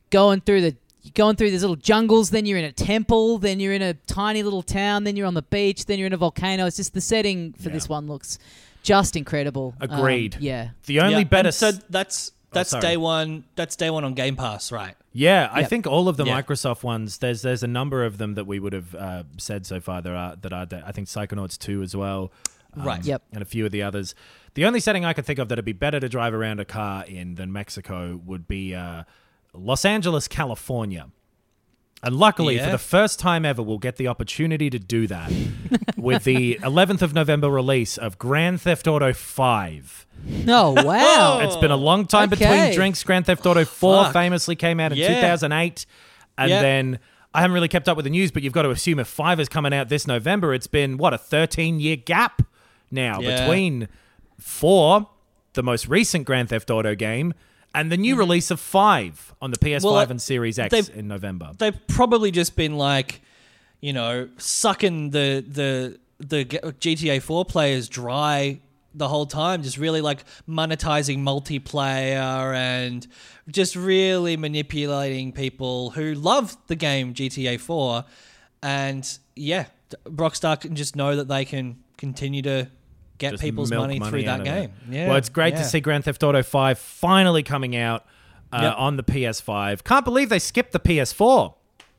going through the you're going through these little jungles, then you're in a temple, then you're in a tiny little town, then you're on the beach, then you're in a volcano. It's just the setting for Yeah. this one looks just incredible. Um, Agreed. yeah. The only Yeah, better. and So that's that's sorry. day one. That's day one on Game Pass, right? Yeah, I think all of the Yeah. Microsoft ones. There's there's a number of them that we would have uh, said so far. There are that are. I think Psychonauts two as well. um, Right. Yep. And a few of the others. The only setting I could think of that'd be better to drive around a car in than Mexico would be uh, Los Angeles, California. And luckily, Yeah. for the first time ever, we'll get the opportunity to do that with the 11th of November release of Grand Theft Auto 5. Oh wow. It's been a long time between drinks. Grand Theft Auto 4 Fuck. famously came out in Yeah. 2008. And Yeah. then I haven't really kept up with the news, but you've got to assume if 5 is coming out this November, it's been, what, a 13 year gap now Yeah. between 4, the most recent Grand Theft Auto game, and the new release of 5 on the PS5 Mm-hmm. Well, and Series X in November. They've probably just been like, you know, sucking the the the GTA Four players dry the whole time, just really like monetizing multiplayer and just really manipulating people who love the game GTA 4. And yeah, Rockstar can just know that they can continue to get Just people's milk money, through that game. Yeah. Well, it's great yeah. to see Grand Theft Auto 5 finally coming out uh, Yep. on the PS5. Can't believe they skipped the PS4.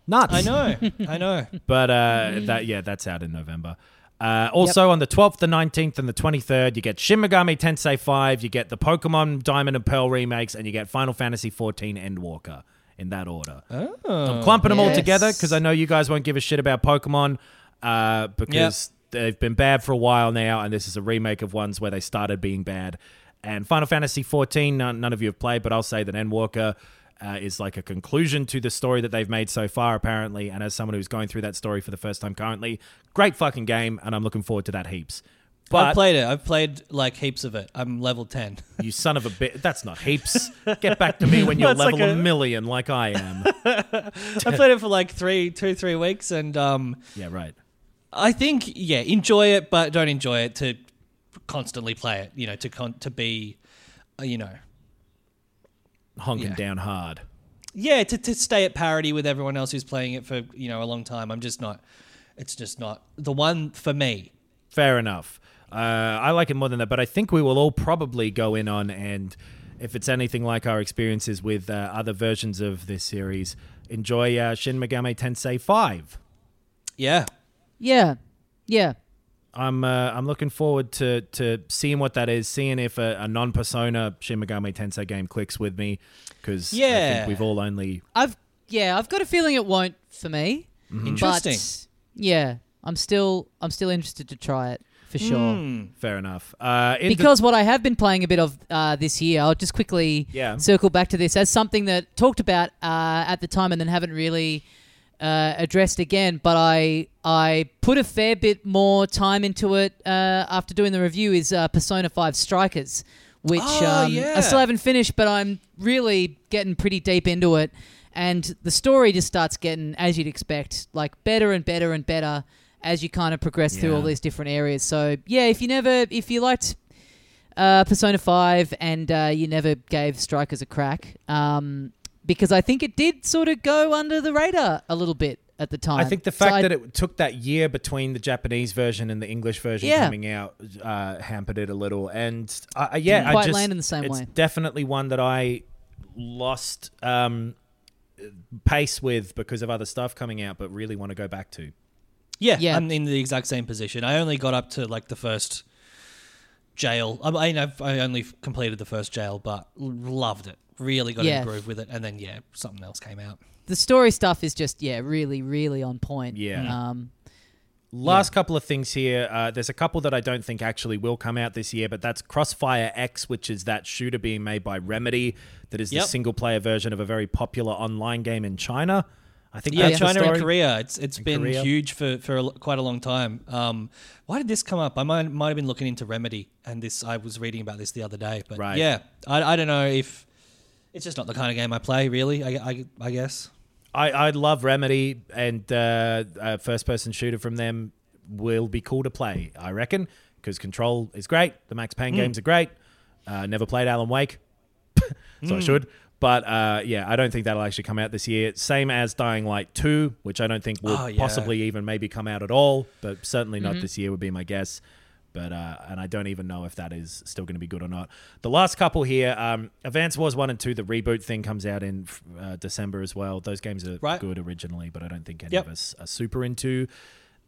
Nuts. I know, I know. But uh, that yeah, that's out in November. Uh, also on the 12th, the 19th, and the 23rd, you get Shin Megami Tensei 5, you get the Pokemon Diamond and Pearl remakes, and you get Final Fantasy 14 Endwalker in that order. Oh, I'm clumping them all together because I know you guys won't give a shit about Pokemon uh, because they've been bad for a while now, and this is a remake of ones where they started being bad. And Final Fantasy 14, none, none of you have played, but I'll say that Endwalker uh, is like a conclusion to the story that they've made so far, apparently. And as someone who's going through that story for the first time currently, great fucking game, and I'm looking forward to that heaps. I've played it. I've played like heaps of it. I'm level 10. you son of a bit, that's not heaps. Get back to me when you're That's like level a a- million, like I am. I played it for like three, two, three weeks, and um, yeah, right. I think yeah, enjoy it, but don't enjoy it to constantly play it. You know, to con- to be, uh, you know, Honking Yeah. down hard. yeah, to to stay at parity with everyone else who's playing it for you know a long time. I'm just not. It's just not the one for me. Fair enough. Uh, I like it more than that, but I think we will all probably go in on and if it's anything like our experiences with uh, other versions of this series, enjoy uh, Shin Megami Tensei Five. Yeah, Yeah. Yeah. I'm uh, I'm looking forward to to seeing what that is, seeing if a, a non Persona Shin Megami Tensei game clicks with me, because I Yeah. think we've all only I've yeah, I've got a feeling it won't for me. interesting. But yeah, I'm still I'm still interested to try it for sure. Hmm. fair enough. Uh, in the- Because what I have been playing a bit of uh, this year, I'll just quickly Yeah. circle back to this as something that talked about uh, at the time and then haven't really uh, addressed again. But I I put a fair bit more time into it uh, after doing the review. Is uh, Persona Five Strikers, which Oh, um, yeah. I still haven't finished, but I'm really getting pretty deep into it. And the story just starts getting, as you'd expect, like better and better and better as you kind of progress through all these different areas. So yeah, if you never, if you liked uh, Persona 5 and uh, you never gave Strikers a crack. Um, because I think it did sort of go under the radar a little bit at the time. I think the So fact I- that it took that year between the Japanese version and the English version Yeah. coming out uh, hampered it a little. And uh, uh, yeah, Didn't I quite just, land in the same it's way. definitely one that I lost um, pace with because of other stuff coming out, but really want to go back to. Yeah, Yeah. I'm in the exact same position. I only got up to like the first jail. I mean, I've, I only completed the first jail, but loved it. Really got Yeah. in groove with it, and then yeah, something else came out. the story stuff is just, yeah, really, really on point. Yeah. Um, Last couple of things here. Uh, there's a couple that I don't think actually will come out this year, but that's Crossfire X, which is that shooter being made by Remedy that is Yep. the single player version of a very popular online game in China. I think Yeah, China and. Korea. It's it's And been Korea. huge for for a quite a long time. Um, why did this come up? I might might have been looking into Remedy, and this I was reading about this the other day. But Right. yeah, I, I don't know if it's just not the kind of game I play. Really, I, I, I guess. I, I love Remedy, and uh, a first person shooter from them will be cool to play, I reckon, because Control is great. The Max Payne Mm. games are great. Uh, never played Alan Wake, so I should. But uh, yeah, I don't think that'll actually come out this year. Same as Dying Light 2, which I don't think will Oh, yeah. possibly even maybe come out at all, but certainly not this year would be my guess. But uh, and I don't even know if that is still going to be good or not. The last couple here, um, Advance Wars One and Two, the reboot thing comes out in uh, December as well. Those games are Right. good originally, but I don't think any Yep. of us are super into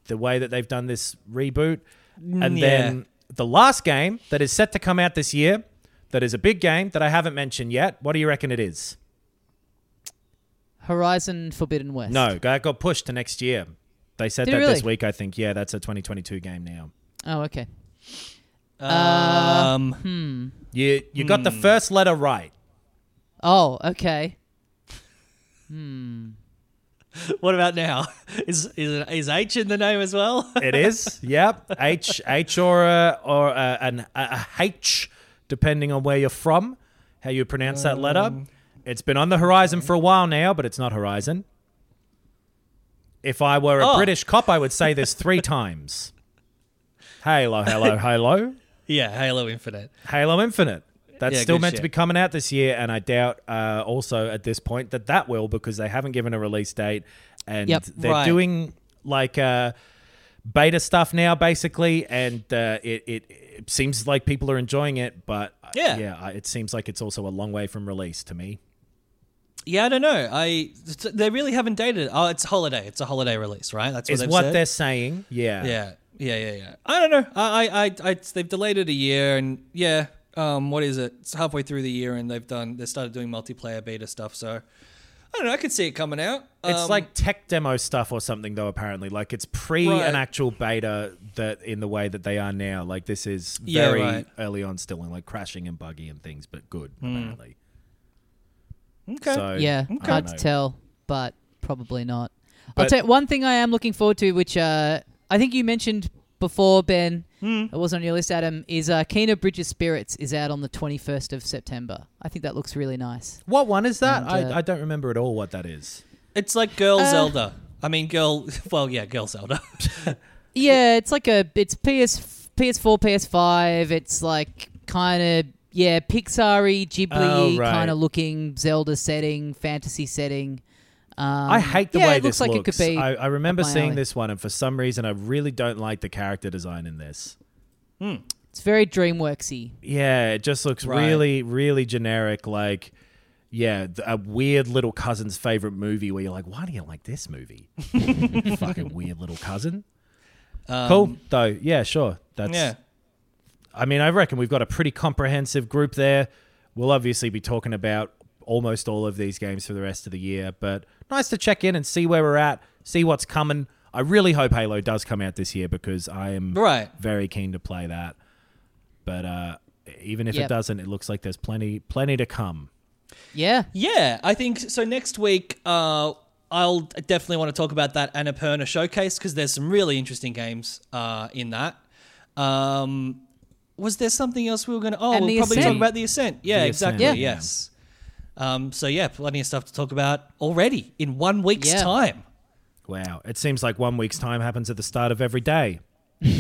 the way that they've done this reboot. And Mm, then the last game that is set to come out this year, that is a big game that I haven't mentioned yet. What do you reckon it is? Horizon Forbidden West. No, that got pushed to next year. They said Did it that this really? week, I think. Yeah, that's a 2022 game now. Oh, okay. Um, Hmm. You you got the first letter right. Oh, okay. Hmm. what about now? Is is is H in the name as well? It is. yep. H H or a, or a, an, a, a H, depending on where you're from, how you pronounce that letter. Um, It's been on the horizon for a while now, but it's not horizon. If I were a Oh. British cop, I would say this three times. Hello, hello, hello. Yeah, Halo Infinite. Halo Infinite. That's Yeah, still good meant to shit. be coming out this year, and I doubt uh, also at this point that that will because they haven't given a release date, and Yep. they're Right. doing like uh, beta stuff now, basically, and uh, it, it it seems like people are enjoying it, but uh, Yeah. yeah, it seems like it's also a long way from release to me. Yeah, I don't know. I they really haven't dated it. Oh, it's holiday. It's a holiday release, right? That's what Is what they're saying. Yeah, Yeah, yeah, yeah, yeah. I don't know. I, I, I, I they've delayed it a year, and yeah, um, what is it? It's halfway through the year, and they've done they started doing multiplayer beta stuff. So I don't know. I could see it coming out. It's Um, like tech demo stuff or something, though. Apparently, like it's pre Right. an actual beta that in the way that they are now. Like this is Yeah, very right. early on, still and like crashing and buggy and things, but good Hmm. apparently. okay. So Yeah, I don't hard to tell, but probably not. I'll tell you, one thing I am looking forward to, which uh, I think you mentioned before, Ben, Hmm. it was on your list, Adam, is uh, Kena Bridge of Spirits is out on the 21st of September. I think that looks really nice. What one is that? And, uh, I, I don't remember at all what that is. It's like Girl Uh, Zelda. I mean, Girl. Well, yeah, Girl Zelda. Yeah, it's like a it's PS PS4, PS5. It's like kind of yeah, Pixar-y, Oh, Ghibli right. kind of looking Zelda setting, fantasy setting. Um, I hate the yeah, way it looks this like looks. it could be. I, I remember seeing alley. this one, and for some reason, I really don't like the character design in this. It's very DreamWorksy. Yeah, it just looks Right. really, really generic. Like, yeah, th- a weird little cousin's favorite movie where you're like, why do you like this movie? Fucking weird little cousin. cool, though. Yeah, sure. That's. Um, yeah. I mean, I reckon we've got a pretty comprehensive group there. We'll obviously be talking about almost all of these games for the rest of the year, but nice to check in and see where we're at, see what's coming. I really hope Halo does come out this year because I am Right. very keen to play that. But uh, even if it doesn't, it looks like there's plenty, plenty to come. Yeah, Yeah, I think so. Next week, uh, I'll definitely want to talk about that Annapurna showcase because there's some really interesting games uh, in that. Um, was there something else we were going to? Oh, And we'll the probably talk about the Ascent. Yeah, The exactly. Ascent, yeah. Yes. Um, so yeah, plenty of stuff to talk about already in one week's Yeah. time. Wow, it seems like one week's time happens at the start of every day. All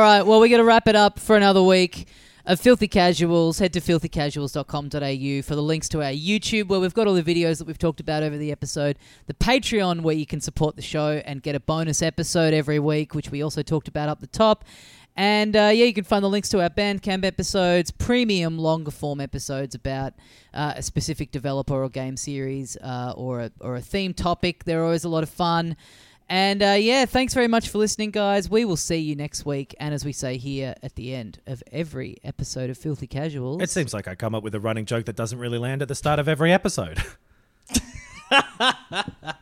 right, well, we're going to wrap it up for another week of Filthy Casuals. Head to filthycasuals.com.au for the links to our YouTube, where we've got all the videos that we've talked about over the episode, the Patreon, where you can support the show and get a bonus episode every week, which we also talked about up the top. And uh, yeah, you can find the links to our Bandcamp episodes, premium longer form episodes about uh, a specific developer or game series uh, or, a, or a theme topic. They're always a lot of fun. And uh, yeah, thanks very much for listening, guys. We will see you next week. And as we say here at the end of every episode of Filthy Casuals, It seems like I come up with a running joke that doesn't really land at the start of every episode.